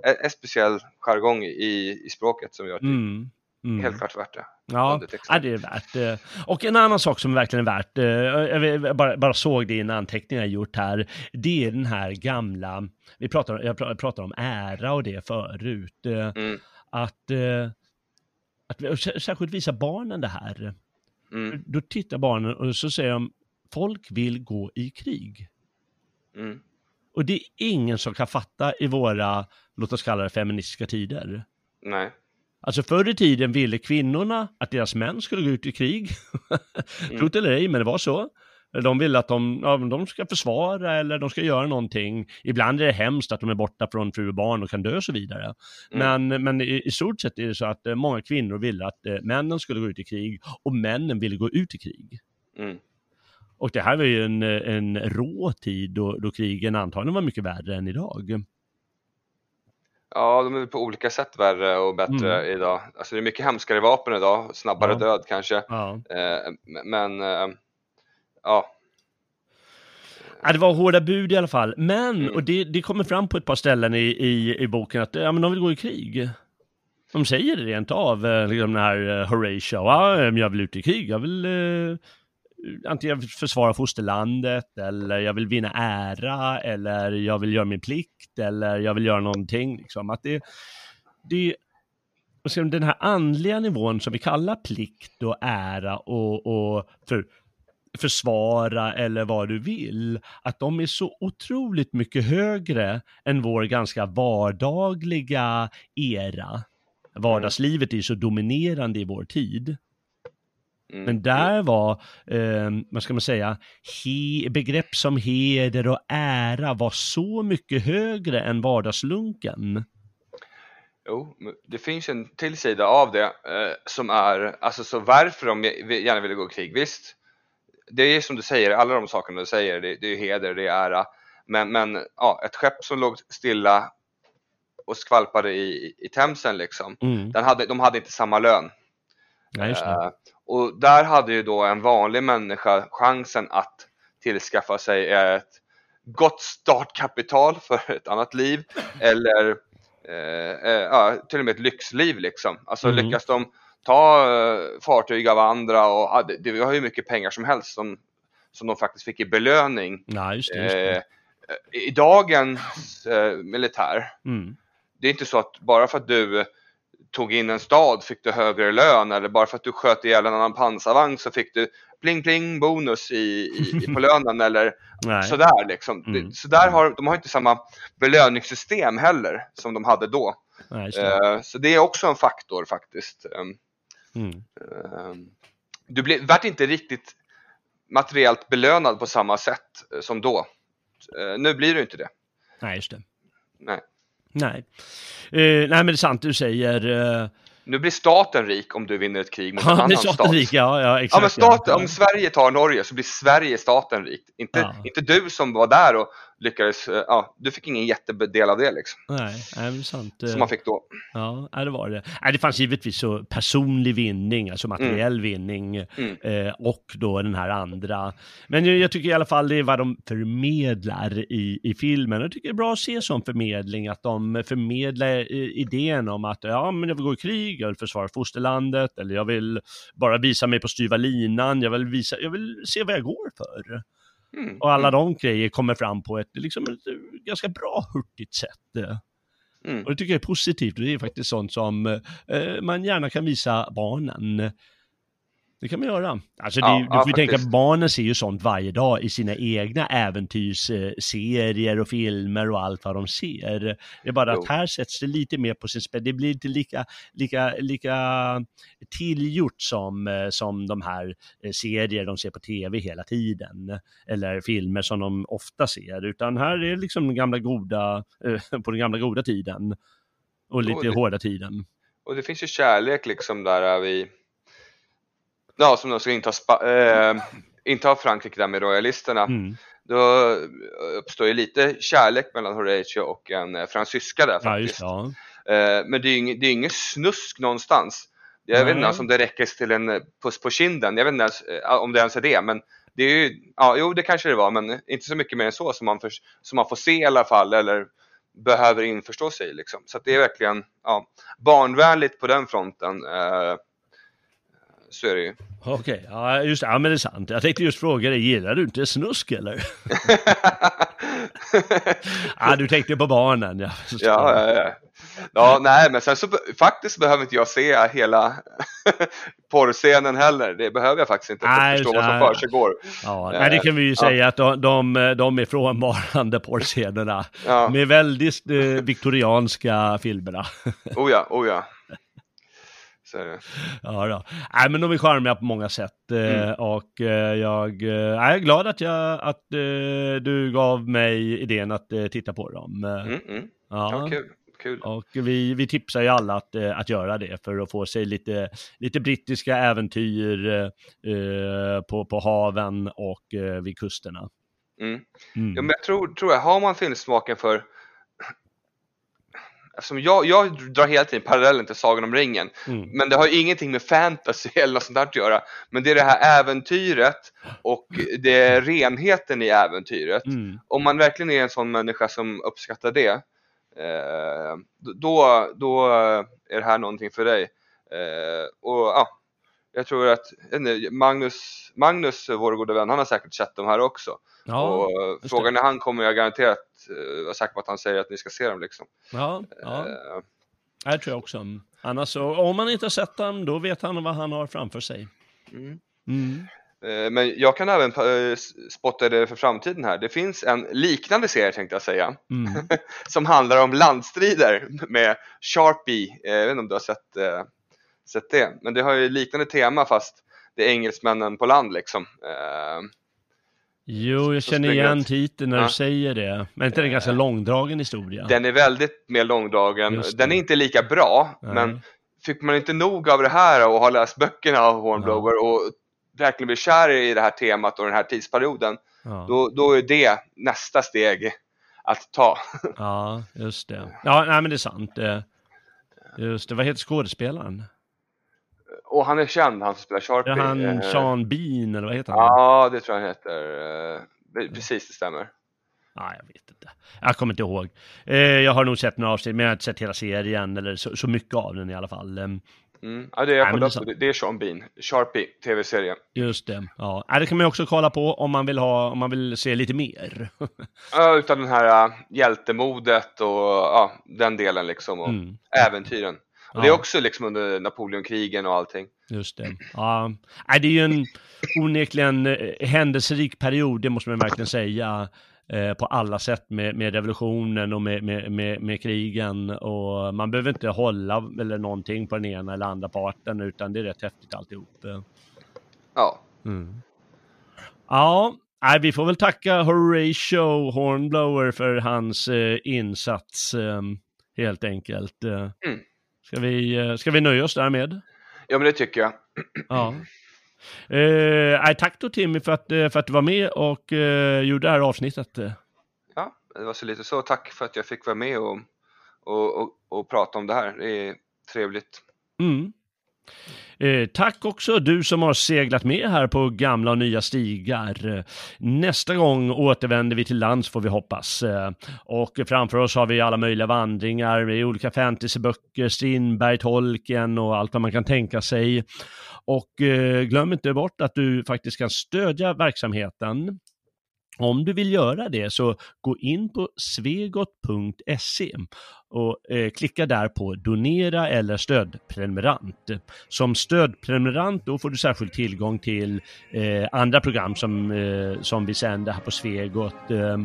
Speaker 2: en, en speciell jargong i, i språket som gör att det
Speaker 1: Mm. Mm.
Speaker 2: helt klart värt det.
Speaker 1: Ja, ja, det är värt det. Och en annan sak som verkligen är värt, eh, jag bara, bara såg det i en anteckning jag gjort här, det är den här gamla, vi pratar, jag pra- pratar om ära och det förut, eh,
Speaker 2: Mm,
Speaker 1: att, eh, att särskilt visa barnen det här.
Speaker 2: mm,
Speaker 1: Då tittar barnen och så säger de, folk vill gå i krig.
Speaker 2: mm.
Speaker 1: Och det är ingen som kan fatta i våra, låt oss kalla det feministiska tider.
Speaker 2: Nej.
Speaker 1: Alltså förr i tiden ville kvinnorna att deras män skulle gå ut i krig.
Speaker 2: Mm.
Speaker 1: Tro det eller ej, men det var så. De ville att de, ja, de ska försvara eller de ska göra någonting. Ibland är det hemskt att de är borta från fru och barn och kan dö och så vidare.
Speaker 2: Mm.
Speaker 1: Men, men i, i stort sett är det så att eh, många kvinnor ville att eh, männen skulle gå ut i krig och männen ville gå ut i krig.
Speaker 2: Mm.
Speaker 1: Och det här var ju en, eh, en rå tid då, då krigen antagligen var mycket värre än idag.
Speaker 2: Ja, de är på olika sätt värre och bättre idag. Alltså det är mycket hemskare vapen idag, snabbare
Speaker 1: Mm. Ja.
Speaker 2: död kanske.
Speaker 1: Ja.
Speaker 2: Eh, men, eh, ja.
Speaker 1: Ja, det var hårda bud i alla fall. Men,
Speaker 2: Mm.
Speaker 1: och det, det kommer fram på ett par ställen i, i, i boken att ja, men de vill gå i krig. De säger det rent av, eh, liksom den här eh, Horatio. Ja, jag vill ut i krig. Jag vill eh, antingen försvara fosterlandet eller jag vill vinna ära eller jag vill göra min plikt eller jag vill göra någonting. Liksom. Att det, det, den här andliga nivån som vi kallar plikt och ära och, och för försvara eller vad du vill, att de är så otroligt mycket högre än vår ganska vardagliga era. Vardagslivet är så dominerande i vår tid.
Speaker 2: Mm.
Speaker 1: Men där var, eh, vad ska man säga, he, begrepp som heder och ära var så mycket högre än vardagslunken.
Speaker 2: Jo, det finns en till sida av det eh, som är, alltså så varför de gärna ville gå i krig, visst. Det är som du säger, alla de sakerna du säger, det, det är heder, det är ära. Men, men ja, ett skepp som låg stilla och skvalpade i, i Themsen liksom,
Speaker 1: Mm.
Speaker 2: den hade, de hade inte samma lön.
Speaker 1: Ja, just det.
Speaker 2: Eh, och där hade ju då en vanlig människa chansen att tillskaffa sig ett gott startkapital för ett annat liv eller eh, eh, till och med ett lyxliv liksom. Alltså
Speaker 1: Mm.
Speaker 2: lyckas de ta eh, fartyg av andra och ja, det, det var hur mycket pengar som helst som, som de faktiskt fick i belöning.
Speaker 1: Ja, just det. Just det.
Speaker 2: Eh, I dagens eh, militär
Speaker 1: Mm.
Speaker 2: det är inte så att bara för att du tog in en stad fick du högre lön eller bara för att du sköt ihjäl en annan pansarvagn så fick du pling pling bonus i, i, på lönen eller
Speaker 1: Nej.
Speaker 2: sådär liksom.
Speaker 1: Mm.
Speaker 2: Så där har, de har inte samma belöningssystem heller som de hade då.
Speaker 1: Nej.
Speaker 2: Eh, så det är också en faktor faktiskt. Um,
Speaker 1: Mm.
Speaker 2: um, du blev, vart inte riktigt materiellt belönad på samma sätt eh, som då. Eh, nu blir du inte det.
Speaker 1: Nej, just det.
Speaker 2: Nej.
Speaker 1: Nej. Eh, nej, men det är sant du säger. Eh,
Speaker 2: Nu blir staten rik om du vinner ett krig mot en annan
Speaker 1: är
Speaker 2: stat.
Speaker 1: staten rik, ja, ja, exakt.
Speaker 2: Ja men staten,
Speaker 1: ja.
Speaker 2: om Sverige tar Norge så blir Sverige staten rikt. Inte,
Speaker 1: Ja.
Speaker 2: inte du som var där och lyckades, eh, ja, du fick ingen jättedel av det liksom.
Speaker 1: Nej, det är sant. Eh,
Speaker 2: Som man fick då.
Speaker 1: Ja, det var det. Nej, det fanns givetvis så personlig vinning, alltså materiell vinning
Speaker 2: Mm.
Speaker 1: eh, och då den här andra. Men jag, tycker i alla fall det är vad de förmedlar i, i filmen. Jag tycker det är bra att se som förmedling, att de förmedlar eh, idén om att ja, men jag vill gå i krig, jag vill försvara fosterlandet, eller jag vill bara visa mig på styva linan, jag vill, visa, jag vill se vad jag går för.
Speaker 2: Mm.
Speaker 1: Och alla de grejer kommer fram på ett, liksom, ett eh, ganska bra, hurtigt sätt. eh.
Speaker 2: Mm.
Speaker 1: Och det tycker jag är positivt och det är faktiskt sånt som eh, man gärna kan visa barnen. Det kan man göra. Alltså det,
Speaker 2: Ja,
Speaker 1: du
Speaker 2: ja,
Speaker 1: får ju tänka, barnen ser ju sånt varje dag i sina egna äventyrsserier och filmer och allt vad de ser. Det är bara
Speaker 2: Jo.
Speaker 1: att här sätts det lite mer på sin spets. Det blir inte lika, lika, lika tillgjort som, eh, som de här eh, serier de ser på tv hela tiden. Eller filmer som de ofta ser. Utan här är det liksom den gamla goda, eh, på den gamla goda tiden. Och lite
Speaker 2: det-
Speaker 1: hårda tiden.
Speaker 2: Och det finns ju kärlek liksom där vi, ja som de ska inta, spa, eh, inta Frankrike där med royalisterna.
Speaker 1: Mm.
Speaker 2: Då uppstår ju lite kärlek mellan Horatio och en eh, fransyska där
Speaker 1: Ja,
Speaker 2: faktiskt.
Speaker 1: Ja.
Speaker 2: Eh, men det är ju det är inget snusk någonstans. Jag vet
Speaker 1: Nej.
Speaker 2: inte ens om det räcker till en eh, puss på kinden. Jag vet inte ens eh, om det ens är det. Men det är ju, ja, jo det kanske det var, men inte så mycket mer än så som man, för, som man får se i alla fall eller behöver införstå sig liksom. Så att det är verkligen ja, barnvänligt på den fronten. Eh, så är det ju.
Speaker 1: Okej, ja just. Ja men det är sant. Jag tänkte just fråga dig, gillar du inte snusk eller? Ja, du tänkte på barnen ja.
Speaker 2: Ja, ja, ja. ja, nej, men sen så faktiskt behöver inte jag se hela porrscenen heller. Det behöver jag faktiskt inte för
Speaker 1: Nej,
Speaker 2: att förstå vad som
Speaker 1: nej.
Speaker 2: försiggår.
Speaker 1: Ja, nej, det kan vi ju
Speaker 2: Ja.
Speaker 1: säga att de, de, de är frånvarande porrscenerna.
Speaker 2: Ja.
Speaker 1: Med väldigt eh, viktorianska filmerna.
Speaker 2: Oh ja, oh ja. Så är det.
Speaker 1: Ja, då. Nej, men de är charmiga på många sätt eh,
Speaker 2: Mm.
Speaker 1: och eh, jag, eh, jag är glad att, jag, att du gav mig idén att titta på dem.
Speaker 2: Mm, mm.
Speaker 1: ja.
Speaker 2: Ja, kul. kul.
Speaker 1: Och vi, vi tipsar ju alla att, att göra det för att få sig lite, lite brittiska äventyr eh, på, på haven och eh, vid kusterna.
Speaker 2: Mm.
Speaker 1: Mm.
Speaker 2: Ja, men jag tror, tror jag, har man filmsmaken för Eftersom jag, jag drar hela tiden parallellen till Sagan om ringen,
Speaker 1: Mm.
Speaker 2: men det har ju ingenting med fantasy eller något sånt där att göra. Men det är det här äventyret och det är renheten i äventyret.
Speaker 1: Mm.
Speaker 2: Om man verkligen är en sån människa som uppskattar det, eh, då, då är det här någonting för dig. Eh, och ja, jag tror att inte, Magnus, Magnus, vår goda vän, han har säkert sett de här också.
Speaker 1: Ja,
Speaker 2: och eh, frågan är han kommer jag garanterat uh, vara säker på att han säger att ni ska se dem liksom.
Speaker 1: ja, ja.
Speaker 2: Eh,
Speaker 1: det tror jag också. Annars så, om man inte har sett den, då vet han vad han har framför sig.
Speaker 2: mm.
Speaker 1: Mm.
Speaker 2: Eh, Men jag kan även eh, s- spotta det för framtiden här. Det finns en liknande serie tänkte jag säga.
Speaker 1: Mm.
Speaker 2: som handlar om landstrider med Sharpie. Eh, Jag vet inte om du har sett, eh, sett det. Men det har ju liknande tema fast det är engelsmännen på land liksom. Eh,
Speaker 1: Jo, jag
Speaker 2: Så
Speaker 1: känner igen titeln när
Speaker 2: Ja.
Speaker 1: du säger det. Men inte det en ganska långdragen historia?
Speaker 2: Den är väldigt mer långdragen. Den är inte lika bra.
Speaker 1: Nej.
Speaker 2: Men fick man inte nog av det här och har läst böckerna av Hornblower och verkligen blir kär i det här temat och den här tidsperioden.
Speaker 1: Ja.
Speaker 2: Då, då är det nästa steg att ta.
Speaker 1: ja, just det. Ja, nej men det är sant. Eh, Just det, vad heter skådespelaren?
Speaker 2: Och han är känd, han som spelar Sharpie.
Speaker 1: är han
Speaker 2: Eh,
Speaker 1: Sean Bean eller vad heter han?
Speaker 2: Ja, det tror jag han heter. Eh, det- Precis, det stämmer.
Speaker 1: Nej, jag vet inte. Jag kommer inte ihåg. Eh, jag har nog sett några avsnitt, men jag har inte sett hela serien eller så, så mycket av den i alla fall. Eh,
Speaker 2: Mm. Ja, det är jag
Speaker 1: Nej, det sant.
Speaker 2: Det är Sean Bean. Sharpie, tv-serie.
Speaker 1: Just det. Ja, det kan man också kolla på om man vill ha, om man vill se lite mer.
Speaker 2: Ja, utan den här uh, hjältemodet och ja, den delen liksom. Och
Speaker 1: Mm.
Speaker 2: äventyren. Och det är
Speaker 1: Ja.
Speaker 2: också liksom under Napoleonkrigen och allting.
Speaker 1: Just det. Ja, det är ju en onekligen eh, händelserik period, det måste man verkligen säga. eh, På alla sätt med, med revolutionen och med, med, med, med krigen. Och man behöver inte hålla eller någonting på den ena eller andra parten, utan det är rätt häftigt alltihop.
Speaker 2: Ja,
Speaker 1: Mm. Ja, nej, vi får väl tacka Horatio Hornblower för hans eh, insats eh, helt enkelt. Eh,
Speaker 2: Mm.
Speaker 1: Ska, vi, eh, ska vi nöja oss därmed?
Speaker 2: ja men det tycker jag.
Speaker 1: Ja. Eh, tack då Timmy för att, eh, för att du var med och eh, gjorde det här avsnittet. eh.
Speaker 2: Ja, det var så lite så. Tack för att jag fick vara med och, och, och, och prata om det här. Det är trevligt.
Speaker 1: Mm. Eh, tack också du som har seglat med här på gamla och nya stigar. Nästa gång återvänder vi till lands får vi hoppas. Eh, och framför oss har vi alla möjliga vandringar i olika fantasyböcker, Strindberg, Tolkien och allt vad man kan tänka sig. Och eh, glöm inte bort att du faktiskt kan stödja verksamheten om du vill göra det så gå in på svegot.se och eh, klicka där på donera eller stödprenumerant. Som stödprenumerant då får du särskild tillgång till eh, andra program som, eh, som vi sänder här på Svegot. Eh,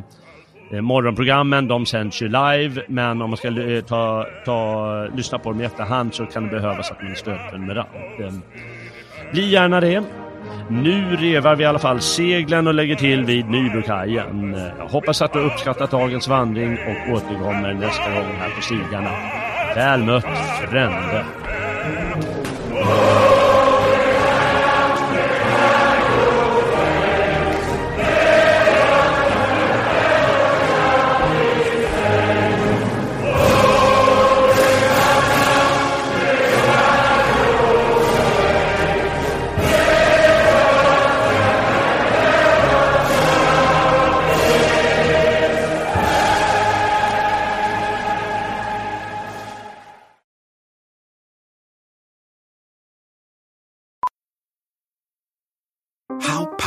Speaker 1: eh, morgonprogrammen de sänds ju live men om man ska eh, ta, ta, lyssna på dem i efterhand så kan det behövas att man är stödprenumerant. Bli gärna det. Nu revar vi i alla fall seglen och lägger till vid Nybrokajen. Jag hoppas att du uppskattat dagens vandring och återkommer nästa gång här på stigarna. Väl mött, frände.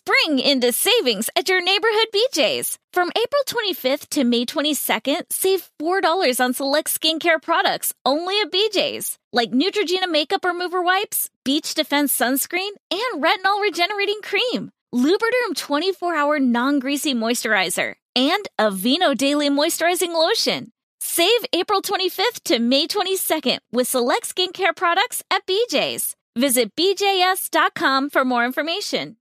Speaker 3: Spring into savings at your neighborhood BJ's. From April 25th to May 22nd, save $4 on select skincare products only at BJ's, like Neutrogena makeup remover wipes, Beach Defense sunscreen, and retinol regenerating cream. Lubriderm 24 hour non greasy moisturizer, and Aveeno Daily Moisturizing Lotion. Save April 25th to May 22nd with select skincare products at BJ's. Visit BJS.com for more information.